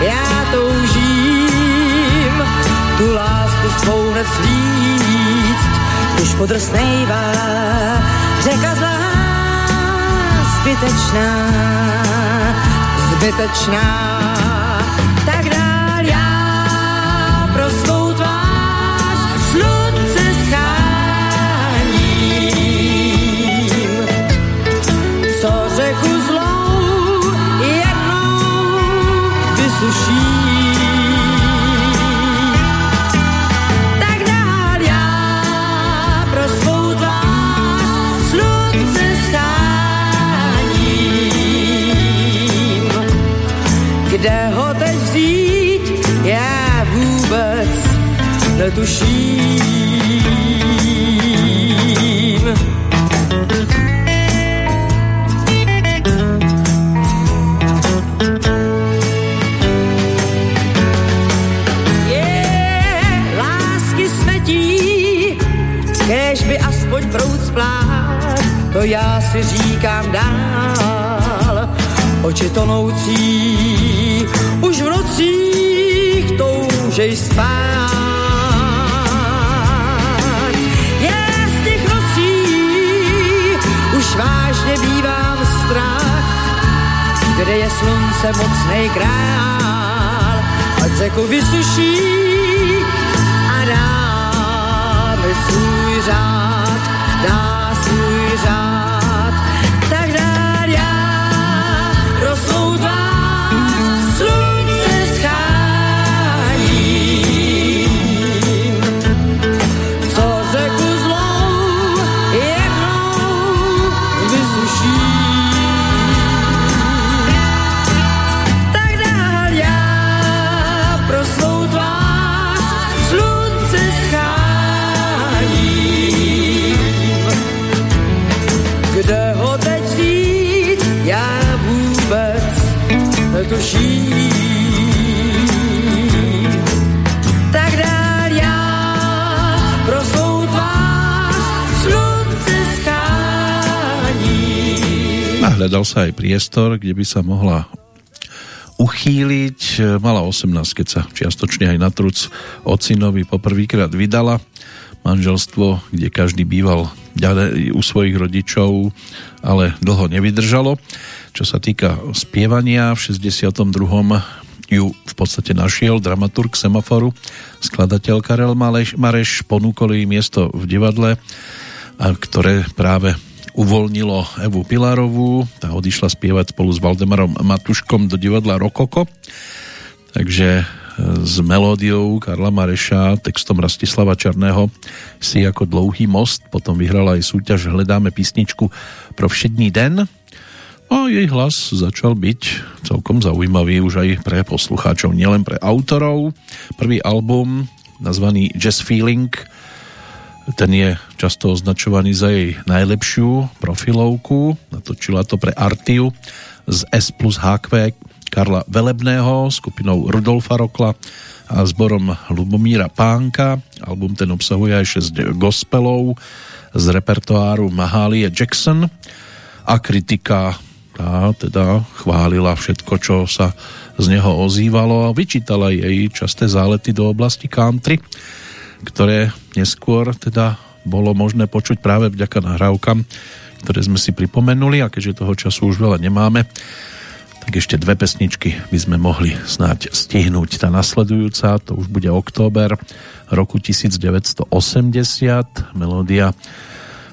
já toužím tu lásku svou hned slíct, když podrsnejvá řeka zlá, zbytečná, zbytečná. Sa aj priestor, kde by sa mohla uchýliť. Mala 18, keď sa čiastočne aj na truc ocinovi poprvýkrát vydala. Manželstvo, kde každý býval u svojich rodičov, ale dlho nevydržalo. Čo sa týka spievania, v 62. ju v podstate našiel dramaturg Semaforu, skladateľ Karel Mareš, ponúkol jej miesto v divadle, ktoré práve uvoľnilo Evu Pilarovú, tá odišla spievať spolu s Valdemarom Matuškom do divadla Rokoko, takže e, s melódiou Karla Mareša, textom Rastislava Černého si ako dlouhý most, potom vyhrala aj súťaž Hledáme písničku pro všední den. A jej hlas začal byť celkom zaujímavý už aj pre poslucháčov, nielen pre autorov. Prvý album nazvaný Jazz Feeling ten je často označovaný za jej najlepšiu profilovku. Natočila to pre Artiu z S plus HQ Karla Velebného, skupinou Rudolfa Rokla a zborom Lubomíra Pánka. Album ten obsahuje aj 6 gospelov z repertoáru Mahalie Jackson a kritika tá teda chválila všetko, čo sa z neho ozývalo a vyčítala jej časté zálety do oblasti country ktoré neskôr teda bolo možné počuť práve vďaka nahrávkam, ktoré sme si pripomenuli a keďže toho času už veľa nemáme, tak ešte dve pesničky by sme mohli snáď stihnúť. Tá nasledujúca, to už bude október roku 1980, melódia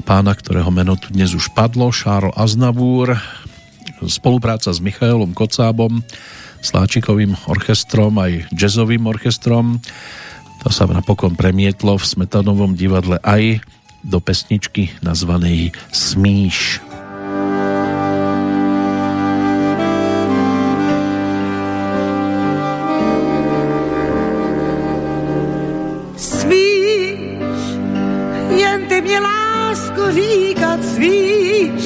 pána, ktorého meno tu dnes už padlo, Šárl Aznavúr, spolupráca s Michailom Kocábom, Sláčikovým orchestrom aj jazzovým orchestrom to sa napokon premietlo v Smetanovom divadle aj do pesničky nazvanej Smíš. Smíš, jen ty mě lásko říkat smíš,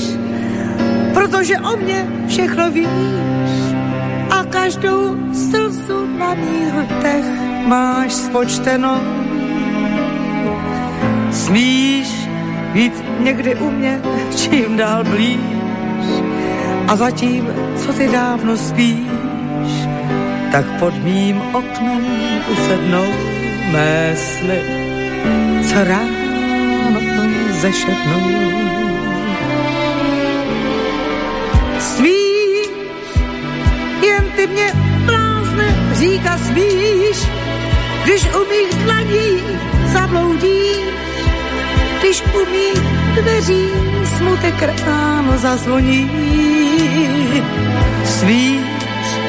protože o mě všechno víš a každou slzu na mých hltech máš spočteno. Smíš být někdy u mě čím dál blíž a zatím, co ty dávno spíš, tak pod mým oknem usednou mé sny, co ráno zešetnou. Smíš, jen ty mě říká smíš, když u mých dlaní zabloudíš, když u mých dveří smutek ráno zazvoní. Svíš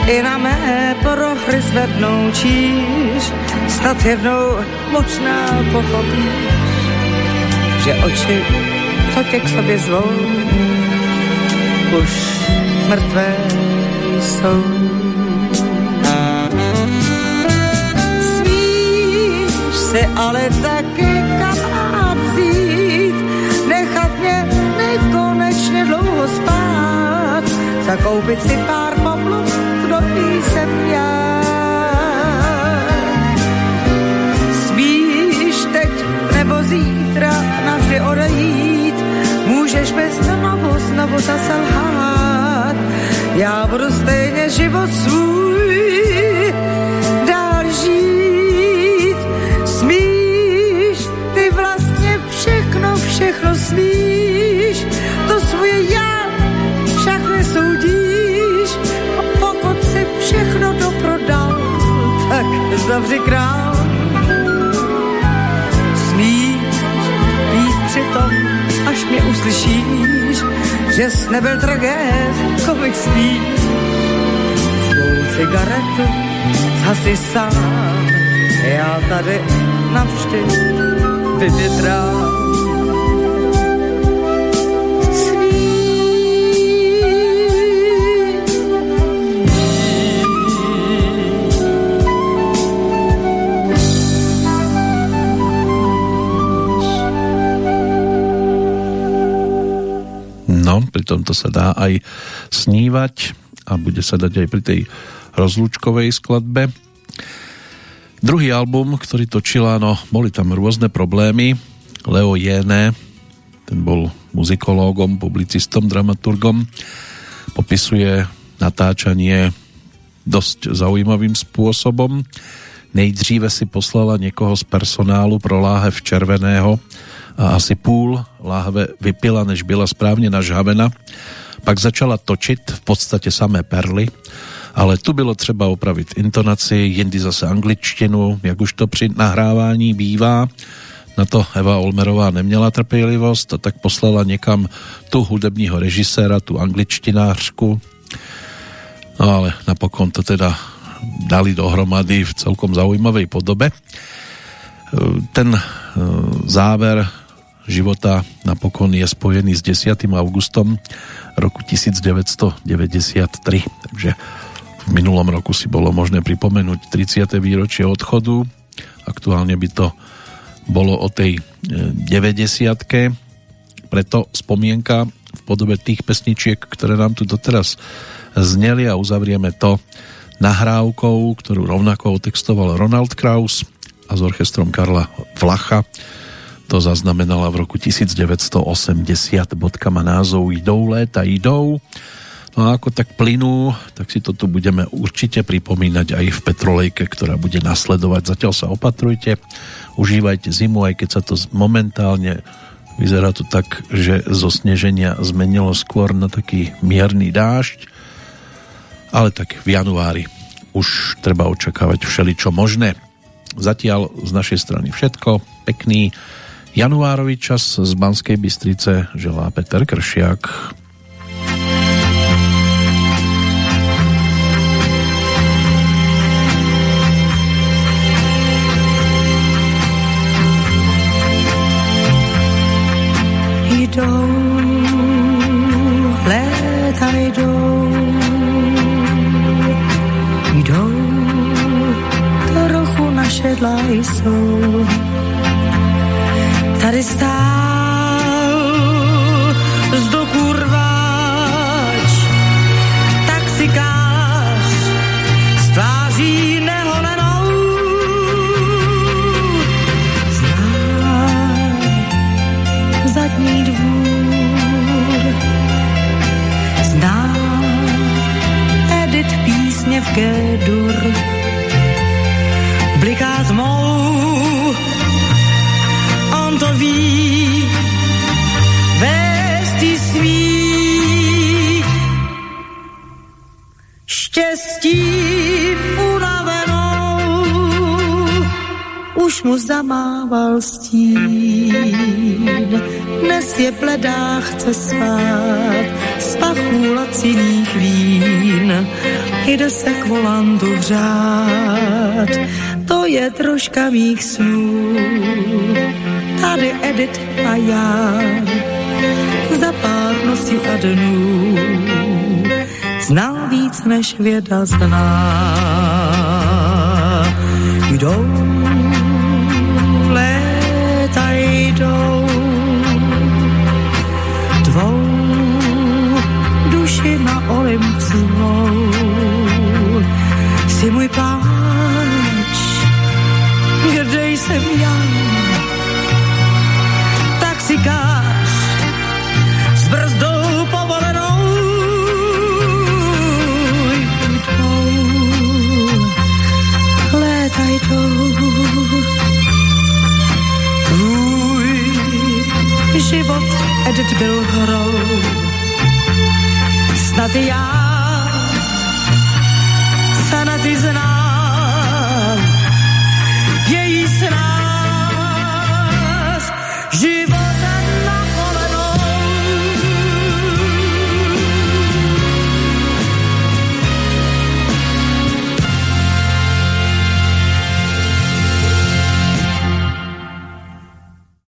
i na mé prochry zvednou číš, snad jednou možná pochopíš, že oči, co tě k sobě zvou, už mrtvé jsou. Si ale taky kam mám vzít, nechat mě nekonečně dlouho spát, zakoupit si pár poplov, kdo jsem já. Spíš teď nebo zítra navždy odejít, můžeš bez znovu, znovu zase lhát. Já budu stejně život svůj tak zavři král. Smíš být přitom, až mě uslyšíš, že jsi nebyl tragéd, komik spíš. Svou cigaretu zhasi sám, já tady navždy vyvětrám. Tomto sa dá aj snívať a bude sa dať aj pri tej rozlúčkovej skladbe. Druhý album, ktorý točila, no boli tam rôzne problémy. Leo Jene, ten bol muzikológom, publicistom, dramaturgom, popisuje natáčanie dosť zaujímavým spôsobom. Nejdříve si poslala někoho z personálu pro láhev červeného a asi půl láhve vypila, než byla správně nažhavena. Pak začala točit v podstatě samé perly, ale tu bylo třeba opravit intonaci, jindy zase angličtinu, jak už to při nahrávání bývá. Na to Eva Olmerová neměla trpělivost a tak poslala někam tu hudebního režiséra, tu angličtinářku. No ale napokon to teda dali dohromady v celkom zaujímavej podobe. Ten e, záver života napokon je spojený s 10. augustom roku 1993, takže v minulom roku si bolo možné pripomenúť 30. výročie odchodu. Aktuálne by to bolo o tej 90. E, Preto spomienka v podobe tých pesničiek, ktoré nám tu doteraz zneli a uzavrieme to nahrávkou, ktorú rovnako otextoval Ronald Kraus a s orchestrom Karla Vlacha. To zaznamenala v roku 1980. Bodka má názov Idou léta, idou. No a ako tak plynú, tak si to tu budeme určite pripomínať aj v Petrolejke, ktorá bude nasledovať. Zatiaľ sa opatrujte, užívajte zimu, aj keď sa to momentálne vyzerá to tak, že zo sneženia zmenilo skôr na taký mierny dážď, ale tak v januári už treba očakávať všeličo možné. Zatiaľ z našej strany všetko. Pekný januárový čas z Banskej Bystrice želá Peter Kršiak. jdou, jsou. Tady stál z kurváč, taxikář s tváří neholenou. Zná zadní dvůr písně v G-dur. Bliká tmou, on to ví, vesti svý. Štěstí unavenou, už mu zamával stín. Dnes je bledá, chce spát, z pachů laciných vín jde se k volantu hřát. To je troška mých snů, tady Edit a já, za pár nocí a dnů, znal víc než věda zná. Jdou, život, Edit, byl hrou, snad já sa na ty znám.